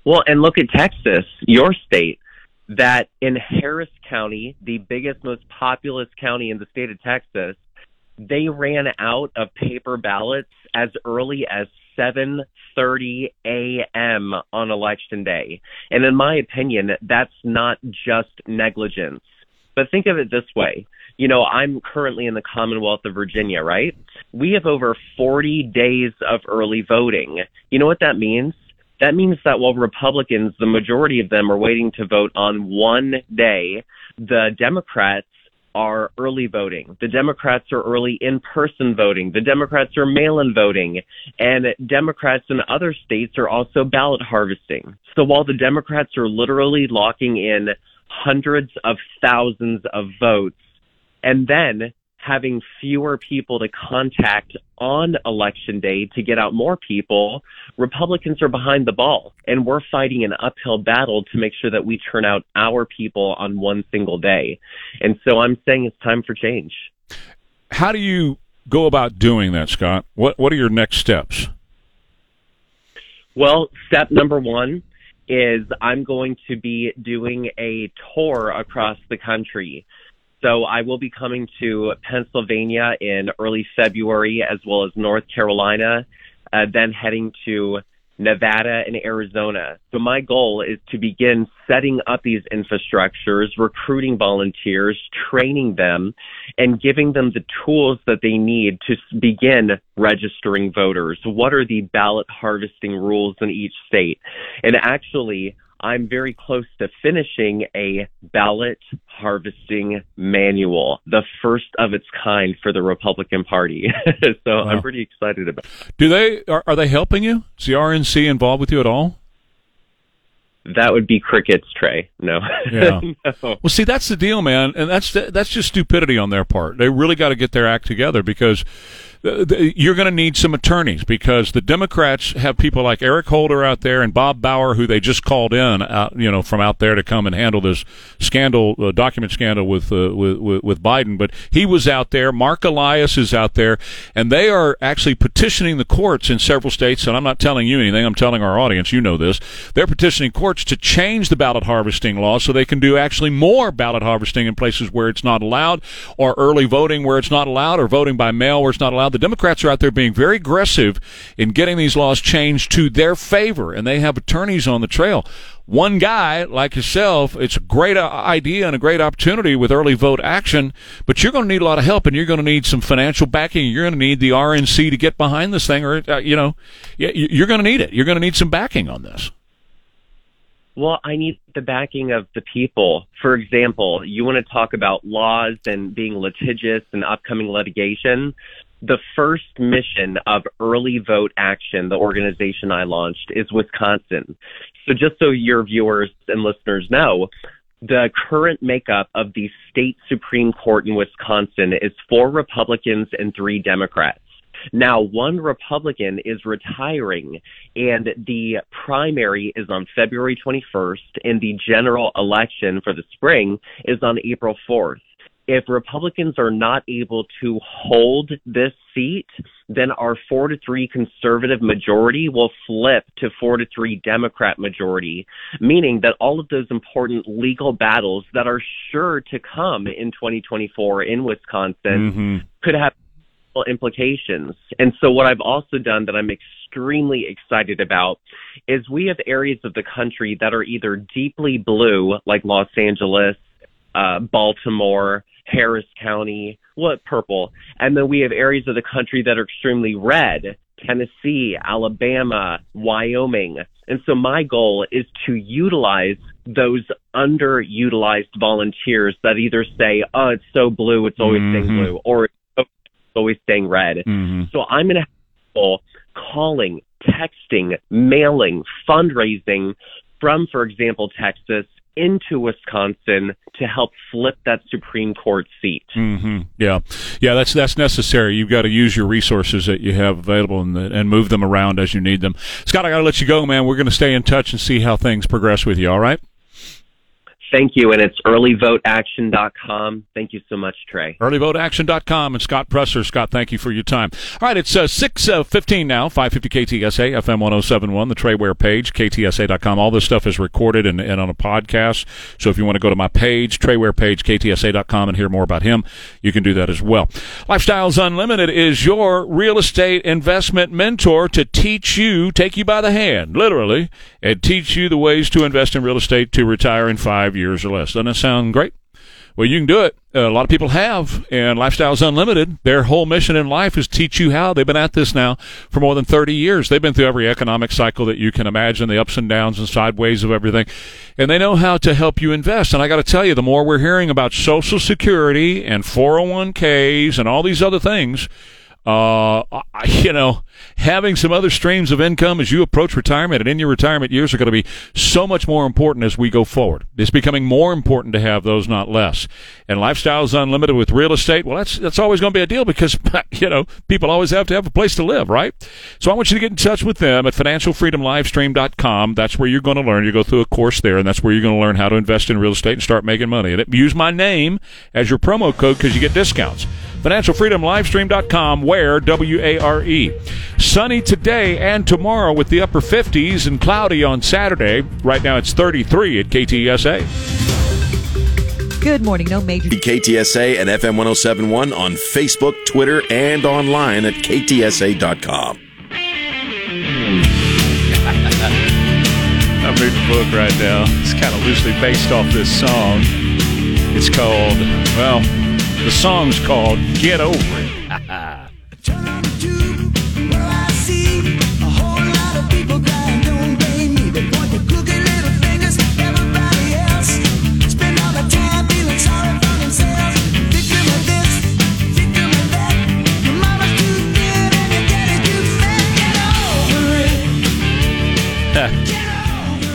Well, and look at Texas, your state, that in Harris County, the biggest, most populous county in the state of Texas, they ran out of paper ballots as early as 7:30 a.m. on election day. And in my opinion, that's not just negligence. But think of it this way. You know, I'm currently in the Commonwealth of Virginia, right? We have over 40 days of early voting. You know what that means? That means that while Republicans, the majority of them are waiting to vote on one day, the Democrats are early voting. The Democrats are early in-person voting. The Democrats are mail-in voting. And Democrats in other states are also ballot harvesting. So while the Democrats are literally locking in hundreds of thousands of votes, and then having fewer people to contact on election day to get out more people, Republicans are behind the ball. And we're fighting an uphill battle to make sure that we turn out our people on one single day. And so I'm saying it's time for change. How do you go about doing that, Scott? What what are your next steps? Well, step number one is I'm going to be doing a tour across the country. So I will be coming to Pennsylvania in early February as well as North Carolina, uh, then heading to Nevada and Arizona. So my goal is to begin setting up these infrastructures, recruiting volunteers, training them, and giving them the tools that they need to begin registering voters. What are the ballot harvesting rules in each state? And actually, I'm very close to finishing a ballot harvesting manual, the first of its kind for the Republican Party. so wow. I'm pretty excited about. It. Do they are, are they helping you? Is the RNC involved with you at all? That would be crickets, Trey. No. Yeah. no. Well, see, that's the deal, man, and that's that's just stupidity on their part. They really got to get their act together because you're going to need some attorneys because the Democrats have people like Eric Holder out there and Bob Bauer, who they just called in, out, you know, from out there to come and handle this scandal, uh, document scandal with, uh, with with Biden. But he was out there. Mark Elias is out there, and they are actually petitioning the courts in several states. And I'm not telling you anything. I'm telling our audience. You know this. They're petitioning courts to change the ballot harvesting law so they can do actually more ballot harvesting in places where it's not allowed, or early voting where it's not allowed, or voting by mail where it's not allowed. The Democrats are out there being very aggressive in getting these laws changed to their favor, and they have attorneys on the trail one guy like yourself, it's a great uh, idea and a great opportunity with early vote action, but you're going to need a lot of help and you're going to need some financial backing. You're going to need the RNC to get behind this thing, or, uh, you know, you're going to need it. You're going to need some backing on this. Well, I need the backing of the people. For example, you want to talk about laws and being litigious and upcoming litigation the first mission of Early Vote Action, the organization I launched, is Wisconsin. So just so your viewers and listeners know, the current makeup of the state Supreme Court in Wisconsin is four Republicans and three Democrats. Now, one Republican is retiring, and the primary is on February 21st, and the general election for the spring is on April 4th if Republicans are not able to hold this seat, then our four to three conservative majority will flip to four to three Democrat majority, meaning that all of those important legal battles that are sure to come in 2024 in Wisconsin mm-hmm. could have implications. And so what I've also done that I'm extremely excited about is we have areas of the country that are either deeply blue, like Los Angeles, uh, Baltimore, Harris County, what purple, and then we have areas of the country that are extremely red. Tennessee, Alabama, Wyoming. And so my goal is to utilize those underutilized volunteers that either say, oh, it's so blue, it's always mm-hmm. staying blue, or it's always staying red. Mm-hmm. So I'm going to have people calling, texting, mailing, fundraising from, for example, Texas into Wisconsin to help flip that Supreme Court seat. Mm-hmm. Yeah, yeah, that's that's necessary. You've got to use your resources that you have available and, and move them around as you need them. Scott, I got to let you go, man. We're going to stay in touch and see how things progress with you. All right. Thank you, and it's earlyvoteaction.com. Thank you so much, Trey. Earlyvoteaction.com and Scott Presler. Scott, thank you for your time. All right, it's uh, 6.15 uh, now, 550 KTSA, FM 1071, the Trey Ware page, ktsa.com. All this stuff is recorded and, and on a podcast. So if you want to go to my page, Trey Ware page, ktsa.com, and hear more about him, you can do that as well. Lifestyles Unlimited is your real estate investment mentor to teach you, take you by the hand, literally, and teach you the ways to invest in real estate to retire in five years or less. Doesn't that sound great? Well, you can do it. Uh, a lot of people have, and Lifestyles Unlimited, their whole mission in life is teach you how. They've been at this now for more than 30 years. They've been through every economic cycle that you can imagine, the ups and downs and sideways of everything, and they know how to help you invest. And I got to tell you, the more we're hearing about Social Security and 401ks and all these other things, uh, you know, having some other streams of income as you approach retirement and in your retirement years are going to be so much more important as we go forward. It's becoming more important to have those, not less. And lifestyles unlimited with real estate, well, that's that's always going to be a deal because you know people always have to have a place to live, right? So I want you to get in touch with them at financialfreedomlivestream.com. That's where you're going to learn. You go through a course there, and that's where you're going to learn how to invest in real estate and start making money. And use my name as your promo code because you get discounts financialfreedomlivestream.com, where W A R E. Sunny today and tomorrow with the upper 50s and cloudy on Saturday. Right now it's 33 at KTSA. Good morning. No major. KTSA and FM 1071 on Facebook, Twitter, and online at KTSA.com. I'm reading a book right now. It's kind of loosely based off this song. It's called, well, the song's called Get Over It.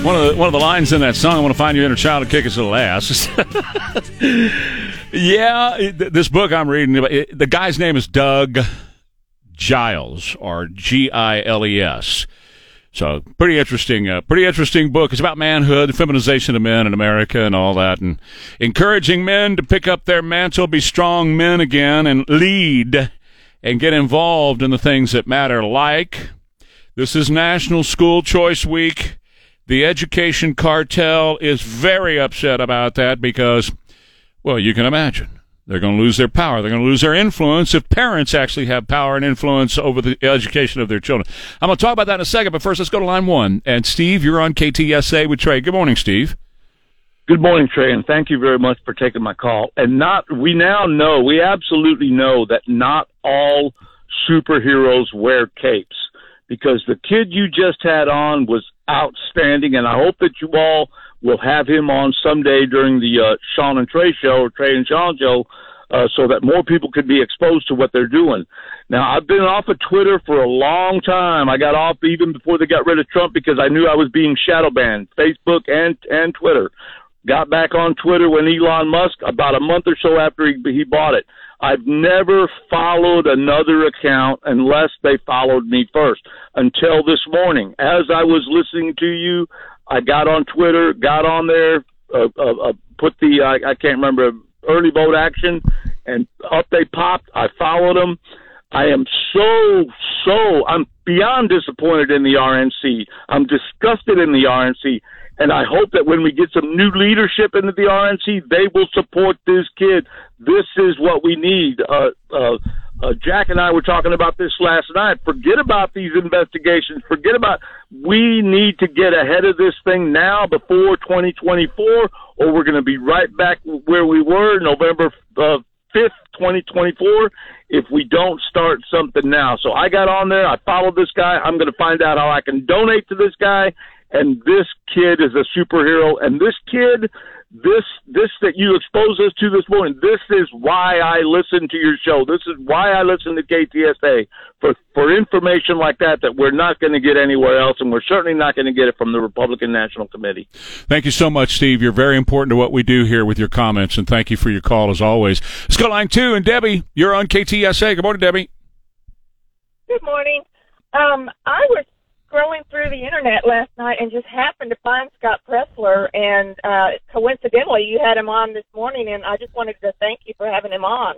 one of the one of the lines in that song. I want to find your inner child and kick its little ass. yeah, this book I'm reading. The guy's name is Doug Giles, or G I L E S. So pretty interesting, uh, pretty interesting book. It's about manhood, the feminization of men in America, and all that, and encouraging men to pick up their mantle, be strong men again, and lead and get involved in the things that matter. Like this is National School Choice Week. The education cartel is very upset about that because, well, you can imagine. They're going to lose their power. They're going to lose their influence if parents actually have power and influence over the education of their children. I'm going to talk about that in a second, but first let's go to line one. And Steve, you're on KTSA with Trey. Good morning, Steve. Good morning, Trey, and thank you very much for taking my call. And not, we now know, we absolutely know that not all superheroes wear capes because the kid you just had on was outstanding, and I hope that you all will have him on someday during the uh, Sean and Trey show or Trey and Sean show. Uh, so that more people could be exposed to what they're doing. Now, I've been off of Twitter for a long time. I got off even before they got rid of Trump because I knew I was being shadow banned, Facebook and and Twitter. Got back on Twitter when Elon Musk about a month or so after he, he bought it. I've never followed another account unless they followed me first until this morning. As I was listening to you, I got on Twitter, got on there, uh, uh, uh, put the I, I can't remember early vote action, and up they popped. I followed them. I am so so I'm beyond disappointed in the RNC. I'm disgusted in the RNC. And I hope that when we get some new leadership into the RNC, they will support this kid. This is what we need. Uh, uh, uh, Jack and I were talking about this last night. Forget about these investigations. Forget about. We need to get ahead of this thing now before 2024, or we're going to be right back where we were November uh, 5th, 2024, if we don't start something now. So I got on there. I followed this guy. I'm going to find out how I can donate to this guy and this kid is a superhero and this kid this this that you expose us to this morning this is why i listen to your show. This is why i listen to ktsa for for information like that that we're not going to get anywhere else and we're certainly not going to get it from the republican national committee. Thank you so much steve. You're very important to what we do here with your comments and thank you for your call as always. Let's go line two and debbie you're on ktsa good morning debbie. Good morning. Um, I was scrolling through the internet last night and just happened to find Scott Presler, and uh, coincidentally, you had him on this morning, and I just wanted to thank you for having him on.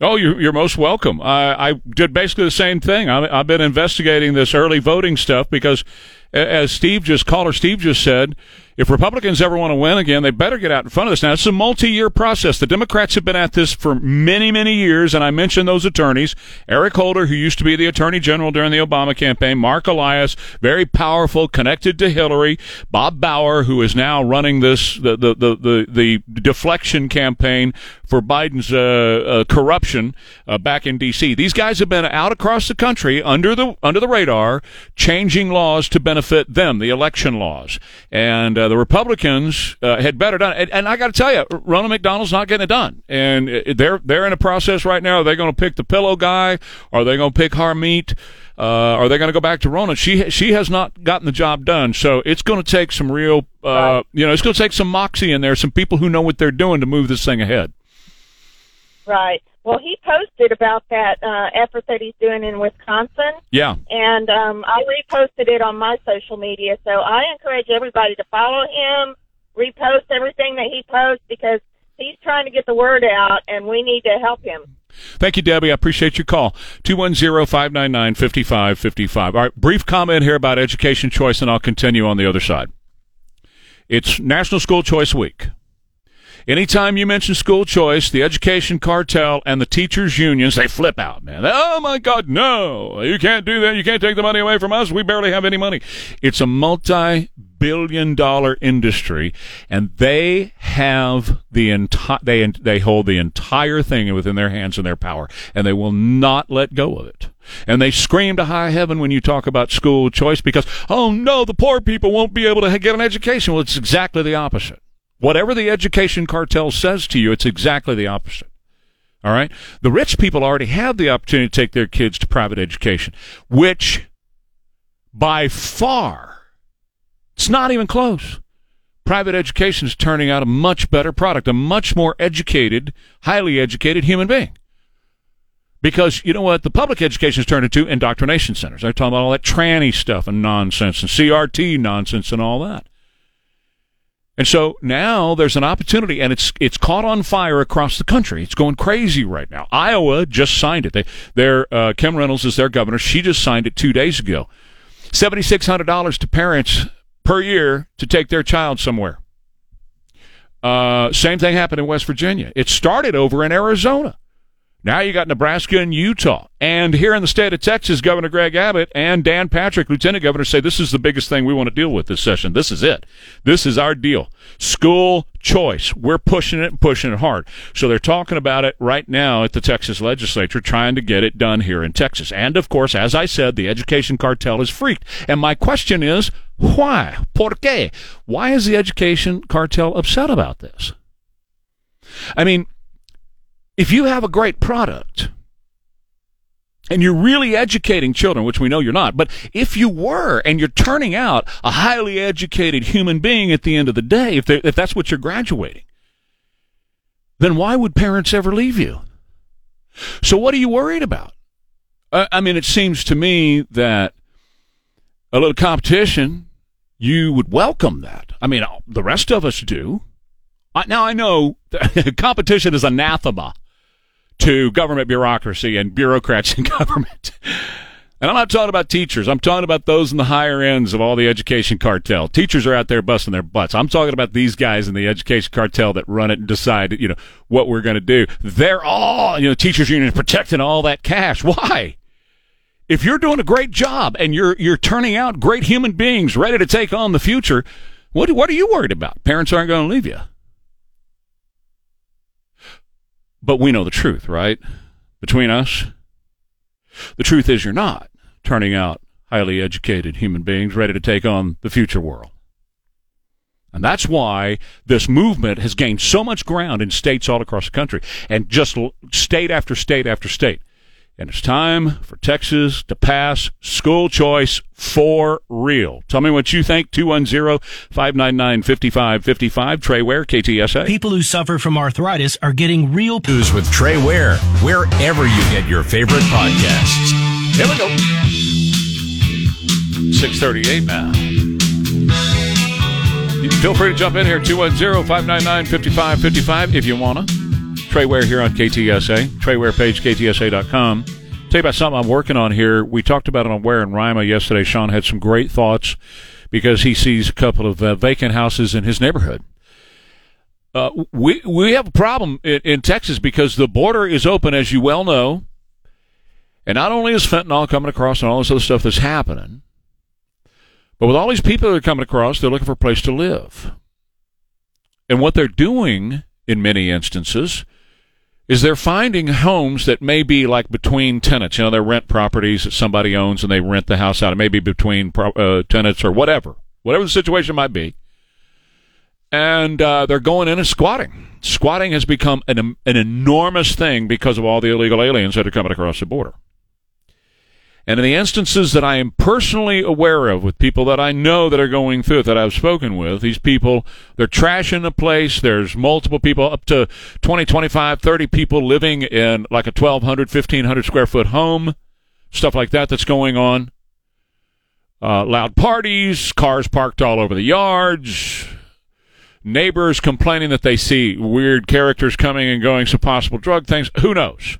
Oh, you're, you're most welcome. I, I did basically the same thing. I, I've been investigating this early voting stuff because, as Steve just caller Steve just said, if Republicans ever want to win again, they better get out in front of this. Now, it's a multi-year process. The Democrats have been at this for many, many years, and I mentioned those attorneys. Eric Holder, who used to be the Attorney General during the Obama campaign, Mark Elias, very powerful, connected to Hillary, Bob Bauer, who is now running this, the, the, the, the, the deflection campaign for Biden's uh, uh, corruption uh, back in D.C. These guys have been out across the country under the, under the radar, changing laws to benefit them, the election laws. And uh, the Republicans uh, had better done. And, and I got to tell you, Ronald McDonald's not getting it done, and uh, they're they're in a process right now. Are they going to pick the pillow guy? Are they going to pick Harmeet? Uh, are they going to go back to Ronna? She she has not gotten the job done, so it's going to take some real, uh, right. you know, it's going to take some moxie in there, some people who know what they're doing to move this thing ahead. Right. Well, he posted about that uh, effort that he's doing in Wisconsin. Yeah. And um, I reposted it on my social media. So I encourage everybody to follow him, repost everything that he posts because he's trying to get the word out, and we need to help him. Thank you, Debbie. I appreciate your call. 210-599-5555. All right, brief comment here about education choice, and I'll continue on the other side. It's National School Choice Week. Anytime you mention school choice, the education cartel and the teachers unions, they flip out, man. Oh my God, no. You can't do that. You can't take the money away from us. We barely have any money. It's a multi billion dollar industry and they have the entire they they hold the entire thing within their hands and their power and they will not let go of it and they scream to high heaven when you talk about school choice because oh no the poor people won't be able to get an education well it's exactly the opposite Whatever the education cartel says to you, it's exactly the opposite. All right? The rich people already have the opportunity to take their kids to private education, which by far, it's not even close. Private education is turning out a much better product, a much more educated, highly educated human being. Because you know what the public education is turned into indoctrination centers. They're talking about all that tranny stuff and nonsense and CRT nonsense and all that. And so now there's an opportunity, and it's it's caught on fire across the country. It's going crazy right now. Iowa just signed it. They, their uh, Kim Reynolds is their governor. She just signed it two days ago. Seventy six hundred dollars to parents per year to take their child somewhere. Uh, same thing happened in West Virginia. It started over in Arizona. Now you got Nebraska and Utah. And here in the state of Texas, Governor Greg Abbott and Dan Patrick, Lieutenant Governor, say this is the biggest thing we want to deal with this session. This is it. This is our deal. School choice. We're pushing it and pushing it hard. So they're talking about it right now at the Texas legislature, trying to get it done here in Texas. And of course, as I said, the education cartel is freaked. And my question is, why? Por qué? Why is the education cartel upset about this? I mean, if you have a great product and you're really educating children, which we know you're not, but if you were and you're turning out a highly educated human being at the end of the day, if, if that's what you're graduating, then why would parents ever leave you? So what are you worried about? I mean, it seems to me that a little competition, you would welcome that. I mean, the rest of us do. Now I know competition is anathema to government bureaucracy and bureaucrats in government. And I'm not talking about teachers. I'm talking about those in the higher ends of all the education cartel. Teachers are out there busting their butts. I'm talking about these guys in the education cartel that run it and decide, you know, what we're going to do. They're all, you know, teachers union protecting all that cash. Why? If you're doing a great job and you're you're turning out great human beings ready to take on the future, what what are you worried about? Parents aren't going to leave you. But we know the truth, right? Between us, the truth is you're not turning out highly educated human beings ready to take on the future world. And that's why this movement has gained so much ground in states all across the country and just state after state after state. And it's time for Texas to pass school choice for real. Tell me what you think. 210-599-5555. Trey Ware, KTSA. People who suffer from arthritis are getting real news with Trey Ware, wherever you get your favorite podcasts. Here we go. 638 now. Feel free to jump in here. 210-599-5555 if you want to. Trey Ware here on KTSA. Trey Ware page, KTSA.com. Tell you about something I'm working on here. We talked about it on Ware and Rima yesterday. Sean had some great thoughts because he sees a couple of uh, vacant houses in his neighborhood. Uh, we we have a problem in, in Texas because the border is open, as you well know, and not only is fentanyl coming across and all this other stuff that's happening, but with all these people that are coming across, they're looking for a place to live. And what they're doing in many instances is they're finding homes that may be like between tenants. You know, they rent properties that somebody owns and they rent the house out. It may be between uh, tenants or whatever, whatever the situation might be. And uh, they're going in and squatting. Squatting has become an, an enormous thing because of all the illegal aliens that are coming across the border. And in the instances that I am personally aware of with people that I know that are going through it, that I've spoken with, these people, they're trashing the place. There's multiple people, up to 20, 25, 30 people living in like a 1,200, 1,500 square foot home, stuff like that that's going on. Uh, loud parties, cars parked all over the yards, neighbors complaining that they see weird characters coming and going, some possible drug things. Who knows?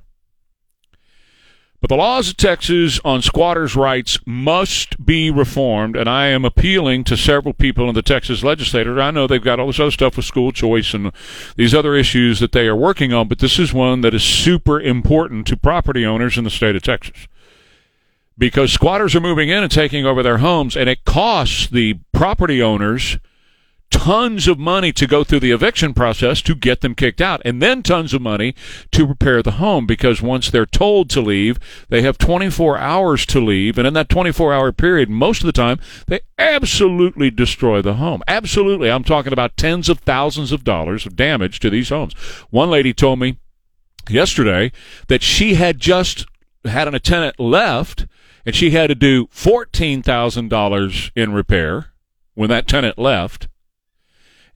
But the laws of Texas on squatters' rights must be reformed, and I am appealing to several people in the Texas legislature. I know they've got all this other stuff with school choice and these other issues that they are working on, but this is one that is super important to property owners in the state of Texas. Because squatters are moving in and taking over their homes, and it costs the property owners tons of money to go through the eviction process to get them kicked out, and then tons of money to repair the home because once they're told to leave, they have 24 hours to leave, and in that 24 hour period, most of the time, they absolutely destroy the home. Absolutely. I'm talking about tens of thousands of dollars of damage to these homes. One lady told me yesterday that she had just had an tenant left and she had to do $14,000 in repair when that tenant left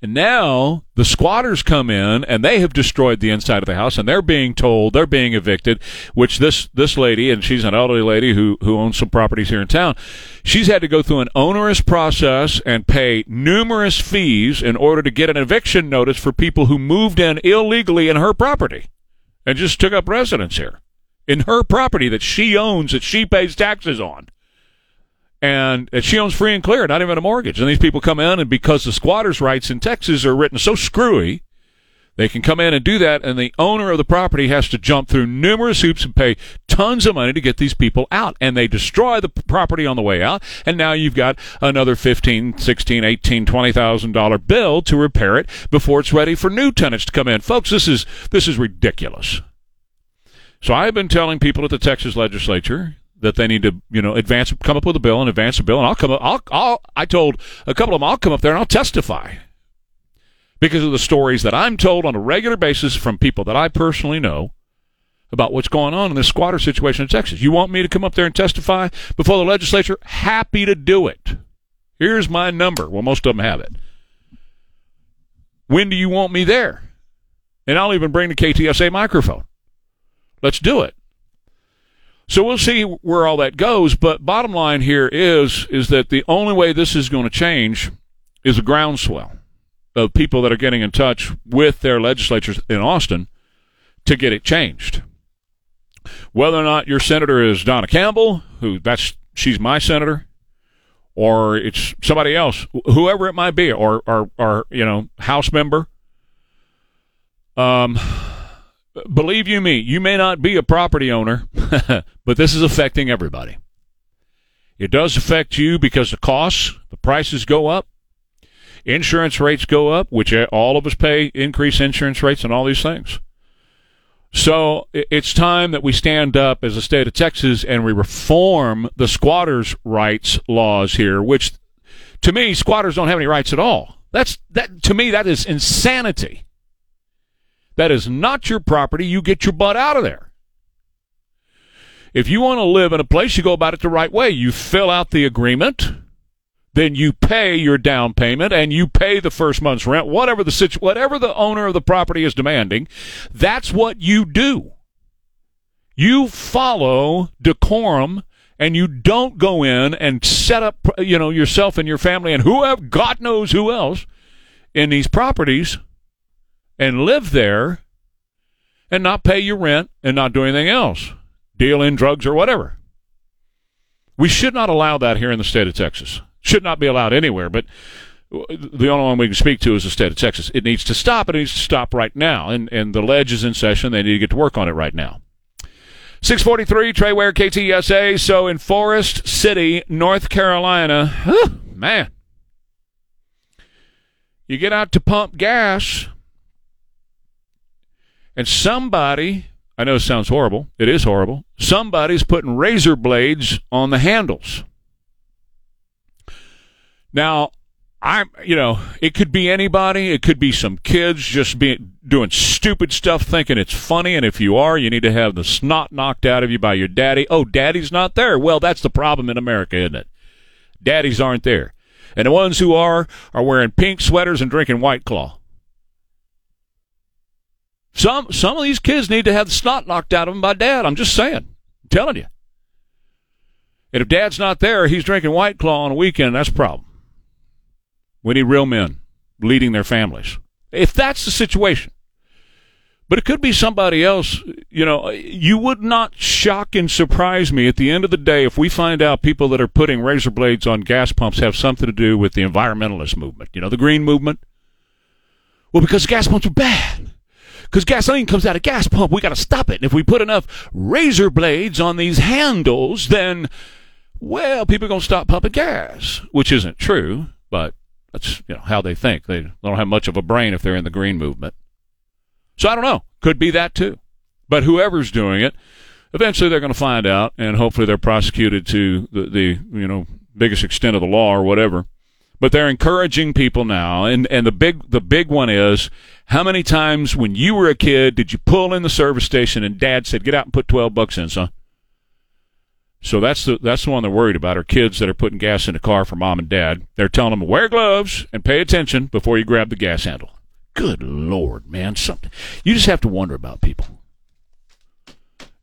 and now the squatters come in and they have destroyed the inside of the house and they're being told they're being evicted, which this, this lady, and she's an elderly lady who, who owns some properties here in town, she's had to go through an onerous process and pay numerous fees in order to get an eviction notice for people who moved in illegally in her property and just took up residence here in her property that she owns, that she pays taxes on. And, and she owns free and clear, not even a mortgage. And these people come in, and because the squatters' rights in Texas are written so screwy, they can come in and do that, and the owner of the property has to jump through numerous hoops and pay tons of money to get these people out. And they destroy the property on the way out, and now you've got another fifteen, sixteen, eighteen, twenty thousand dollar bill to repair it before it's ready for new tenants to come in. Folks, this is this is ridiculous. So I've been telling people at the Texas legislature that they need to, you know, advance, come up with a bill and advance a bill, and I'll come up. I'll, I'll, I told a couple of them I'll come up there and I'll testify because of the stories that I'm told on a regular basis from people that I personally know about what's going on in this squatter situation in Texas. You want me to come up there and testify before the legislature? Happy to do it. Here's my number. Well, most of them have it. When do you want me there? And I'll even bring the KTSA microphone. Let's do it. So we'll see where all that goes. But bottom line here is is that the only way this is going to change is a groundswell of people that are getting in touch with their legislatures in Austin to get it changed. Whether or not your senator is Donna Campbell, who that's she's my senator, or it's somebody else, whoever it might be, or or, or you know House member. Um, believe you me, you may not be a property owner, but this is affecting everybody. It does affect you because the costs, the prices go up. Insurance rates go up, which all of us pay increased insurance rates and all these things. So it's time that we stand up as a state of Texas and we reform the squatters' rights laws here, which to me, squatters don't have any rights at all. That's that to me that is insanity. That is not your property. You get your butt out of there. If you want to live in a place, you go about it the right way. You fill out the agreement then you pay your down payment and you pay the first month's rent, whatever the situ- whatever the owner of the property is demanding. That's what you do. You follow decorum and you don't go in and set up, you know, yourself and your family and whoever, God knows who else, in these properties and live there and not pay your rent and not do anything else, deal in drugs or whatever. We should not allow that here in the state of Texas should not be allowed anywhere, but the only one we can speak to is the state of Texas. It needs to stop. It needs to stop right now. And, and the ledge is in session. They need to get to work on it right now. 643 Trey Ware KTSA. So in Forest City, North Carolina, man, you get out to pump gas, and somebody, I know it sounds horrible, it is horrible, somebody's putting razor blades on the handles. Now, I'm, you know, it could be anybody. It could be some kids just being doing stupid stuff, thinking it's funny. And if you are, you need to have the snot knocked out of you by your daddy. Oh, daddy's not there. Well, that's the problem in America, isn't it? Daddies aren't there, and the ones who are are wearing pink sweaters and drinking White Claw. Some some of these kids need to have the snot knocked out of them by dad. I'm just saying, I'm telling you. And if dad's not there, he's drinking White Claw on a weekend. That's a problem. We need real men leading their families. If that's the situation. But it could be somebody else. You know, you would not shock and surprise me at the end of the day if we find out people that are putting razor blades on gas pumps have something to do with the environmentalist movement. You know, the green movement. Well, because gas pumps are bad. Because gasoline comes out of gas pump, we got to stop it. And if we put enough razor blades on these handles, then, well, people are going to stop pumping gas, which isn't true, but that's you know how they think. They don't have much of a brain if they're in the green movement. So I don't know. Could be that too. But whoever's doing it, eventually they're going to find out, and hopefully they're prosecuted to the, the you know biggest extent of the law or whatever. But they're encouraging people now, and and the big the big one is how many times when you were a kid did you pull in the service station and Dad said, "Get out and put twelve bucks in, son." So that's the that's the one they're worried about are kids that are putting gas in the car for mom and dad. They're telling them wear gloves and pay attention before you grab the gas handle. Good lord, man! Something you just have to wonder about people.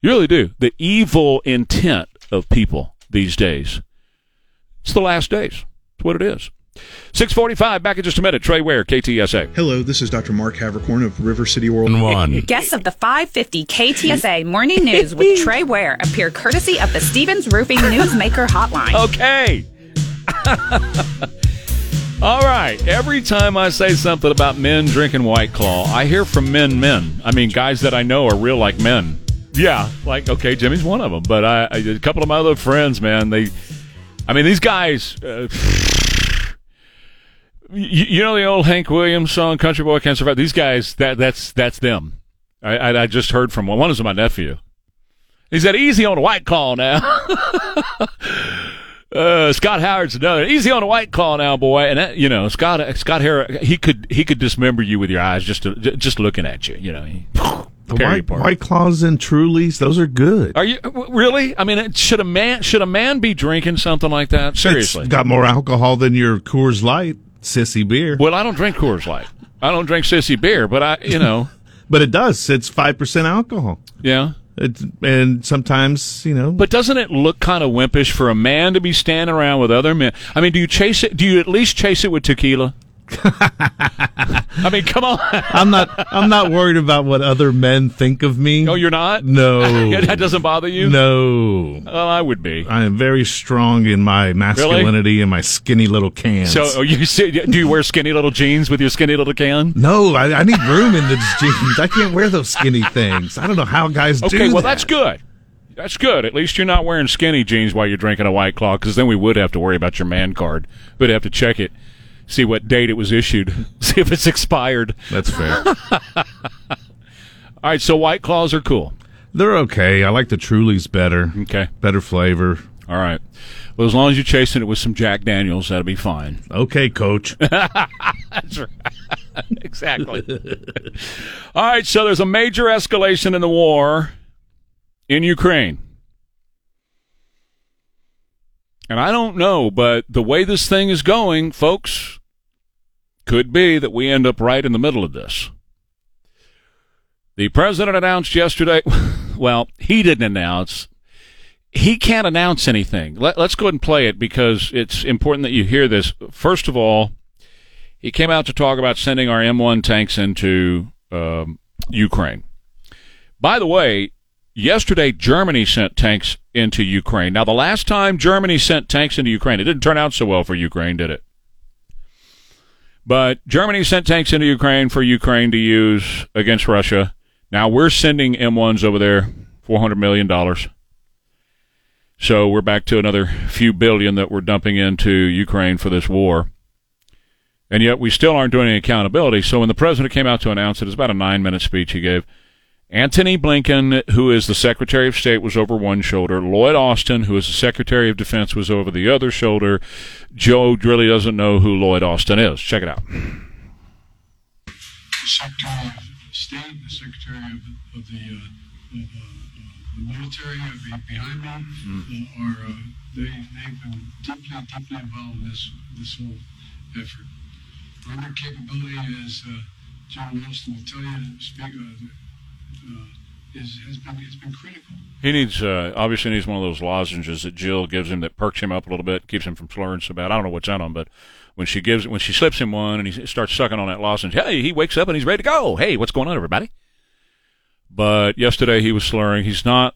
You really do. The evil intent of people these days. It's the last days. It's what it is. 645, back in just a minute. Trey Ware, KTSA. Hello, this is Dr. Mark Havercorn of River City World. One. Guests of the 550 KTSA Morning News with Trey Ware appear courtesy of the Stevens Roofing Newsmaker Hotline. Okay. All right. Every time I say something about men drinking White Claw, I hear from men, men. I mean, guys that I know are real like men. Yeah, like okay, Jimmy's one of them, but I, I a couple of my other friends, man, they, I mean, these guys. Uh, you, you know the old Hank Williams song, "Country Boy Can't Survive." These guys, that that's that's them. I, I, I just heard from one. One is my nephew. He said, "Easy on the White Claw now." Uh, Scott Howard's another easy on a white claw now, boy. And that, you know, Scott Scott Harris, he could he could dismember you with your eyes just to, just looking at you. You know, he, The white, white claws and Trulies, those are good. Are you really? I mean, should a man should a man be drinking something like that? Seriously, It's got more alcohol than your Coors Light sissy beer. Well, I don't drink Coors Light. I don't drink sissy beer, but I, you know, but it does. It's five percent alcohol. yeah. It's, and sometimes, you know, But doesn't it look kind of wimpish for a man to be standing around with other men? I mean, do you chase it? Do you at least chase it with tequila? I mean, come on. I'm not. I'm not worried about what other men think of me. Oh, you're not? No, that doesn't bother you? No, Oh, I would be. I am very strong in my masculinity and my skinny little cans. So, are you do you wear skinny little jeans with your skinny little can? no, I, I need room in the jeans. I can't wear those skinny things. I don't know how guys do. Okay, well, that. that's good. That's good. At least you're not wearing skinny jeans while you're drinking a White Claw, because then we would have to worry about your man card. We'd have to check it, see what date it was issued, see if it's expired. That's fair. All right, so White Claws are cool. They're okay. I like the Trulies better. Okay. Better flavor. All right. Well, as long as you're chasing it with some Jack Daniels, that'll be fine. Okay, coach. That's right. exactly. All right, so there's a major escalation in the war in Ukraine. And I don't know, but the way this thing is going, folks, could be that we end up right in the middle of this. The president announced yesterday, well, he didn't announce. He can't announce anything. Let, us go ahead and play it because it's important that you hear this. First of all, he came out to talk about sending our M1 tanks into um, Ukraine. By the way, yesterday Germany sent tanks into Ukraine. Now, the last time Germany sent tanks into Ukraine, it didn't turn out so well for Ukraine, did it? But Germany sent tanks into Ukraine for Ukraine to use against Russia. Now we're sending M1s over there, $400 million. So we're back to another few billion that we're dumping into Ukraine for this war. And yet we still aren't doing any accountability. So when the president came out to announce it, it was about a nine minute speech he gave. Antony Blinken, who is the Secretary of State, was over one shoulder. Lloyd Austin, who is the Secretary of Defense, was over the other shoulder. Joe really doesn't know who Lloyd Austin is. Check it out. The Secretary of State, the Secretary of, of the, uh, of, uh, the military uh, be- behind me uh, are uh, they they've been deeply deeply involved in this this whole effort. Our capability, as uh, John Wilson will tell you, speak, is has been it's been critical. He needs, uh, obviously, needs one of those lozenges that Jill gives him that perks him up a little bit, keeps him from slurring so bad. I don't know what's on him, but when she gives, when she slips him one and he starts sucking on that lozenge, hey, he wakes up and he's ready to go. Hey, what's going on, everybody? But yesterday he was slurring. He's not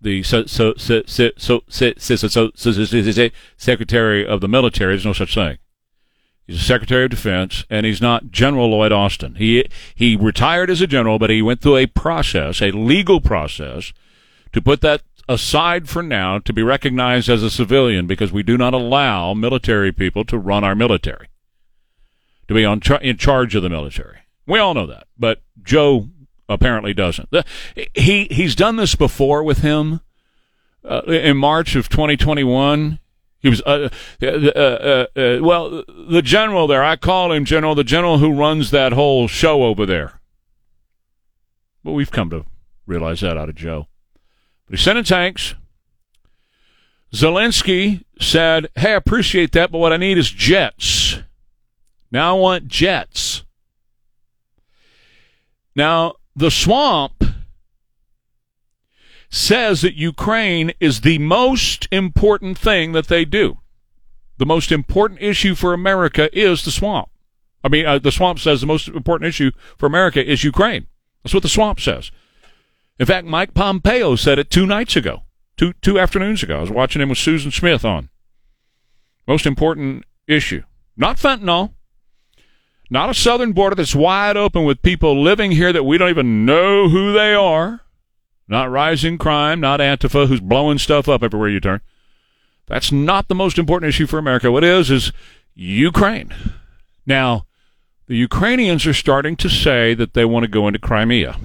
the so so so so so so so so secretary of the military. There's no such thing. He's a Secretary of Defense, and he's not General Lloyd Austin. He he retired as a general, but he went through a process, a legal process, to put that aside for now to be recognized as a civilian because we do not allow military people to run our military, to be on in charge of the military. We all know that, but Joe apparently doesn't. The- he he's done this before with him. Uh, in March of 2021, he was uh, uh, uh, uh, well, the general there. I call him general, the general who runs that whole show over there. But we've come to realize that out of Joe. But sent in tanks. Zelensky said, "Hey, I appreciate that, but what I need is jets. Now I want jets." Now the swamp says that Ukraine is the most important thing that they do. the most important issue for America is the swamp. I mean, uh, the swamp says the most important issue for America is Ukraine. That's what the swamp says. In fact, Mike Pompeo said it two nights ago, two two afternoons ago. I was watching him with Susan Smith on. Most important issue, not fentanyl, not a southern border that's wide open with people living here that we don't even know who they are, not rising crime, not Antifa who's blowing stuff up everywhere you turn. That's not the most important issue for America. What is is Ukraine. Now, the Ukrainians are starting to say that they want to go into Crimea.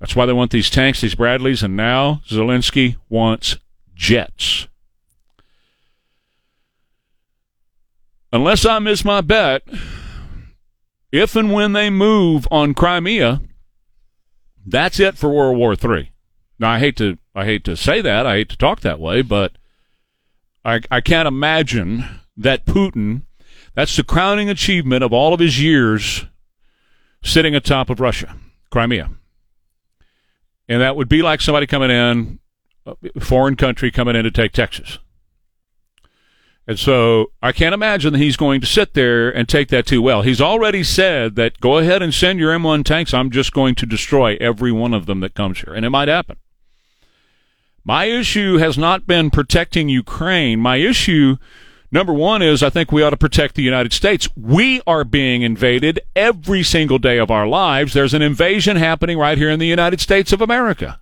That's why they want these tanks, these Bradleys, and now Zelensky wants jets. Unless I miss my bet, if and when they move on Crimea, that's it for World War III. Now I hate to I hate to say that, I hate to talk that way, but I, I can't imagine that Putin, that's the crowning achievement of all of his years sitting atop of Russia, Crimea. And that would be like somebody coming in, a foreign country coming in to take Texas. And so I can't imagine that he's going to sit there and take that too well. He's already said that go ahead and send your M1 tanks. I'm just going to destroy every one of them that comes here. And it might happen. My issue has not been protecting Ukraine. My issue, number one, is I think we ought to protect the United States. We are being invaded every single day of our lives. There's an invasion happening right here in the United States of America.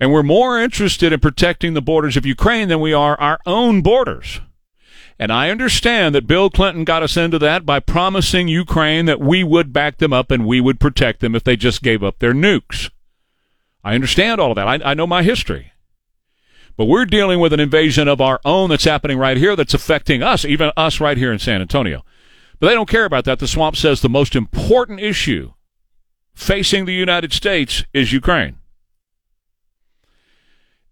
And we're more interested in protecting the borders of Ukraine than we are our own borders. And I understand that Bill Clinton got us into that by promising Ukraine that we would back them up and we would protect them if they just gave up their nukes. I understand all of that. I, I know my history. But we're dealing with an invasion of our own that's happening right here that's affecting us, even us right here in San Antonio. But they don't care about that. The swamp says the most important issue facing the United States is Ukraine.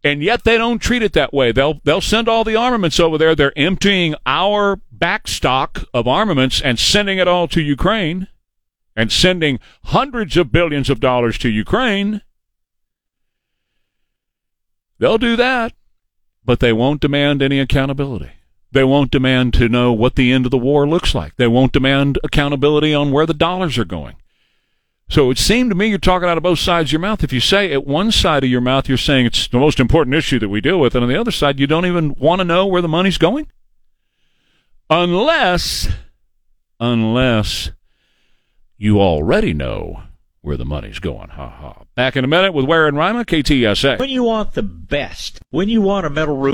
And yet they don't treat it that way. They'll they'll send all the armaments over there. They're emptying our backstock of armaments and sending it all to Ukraine and sending hundreds of billions of dollars to Ukraine. They'll do that, but they won't demand any accountability. They won't demand to know what the end of the war looks like. They won't demand accountability on where the dollars are going. So it seemed to me you're talking out of both sides of your mouth. If you say at one side of your mouth you're saying it's the most important issue that we deal with, and on the other side you don't even want to know where the money's going, unless, unless you already know where the money's going. Ha ha. Back in a minute with Ware and Rima, KTSA. When you want the best, when you want a metal roof.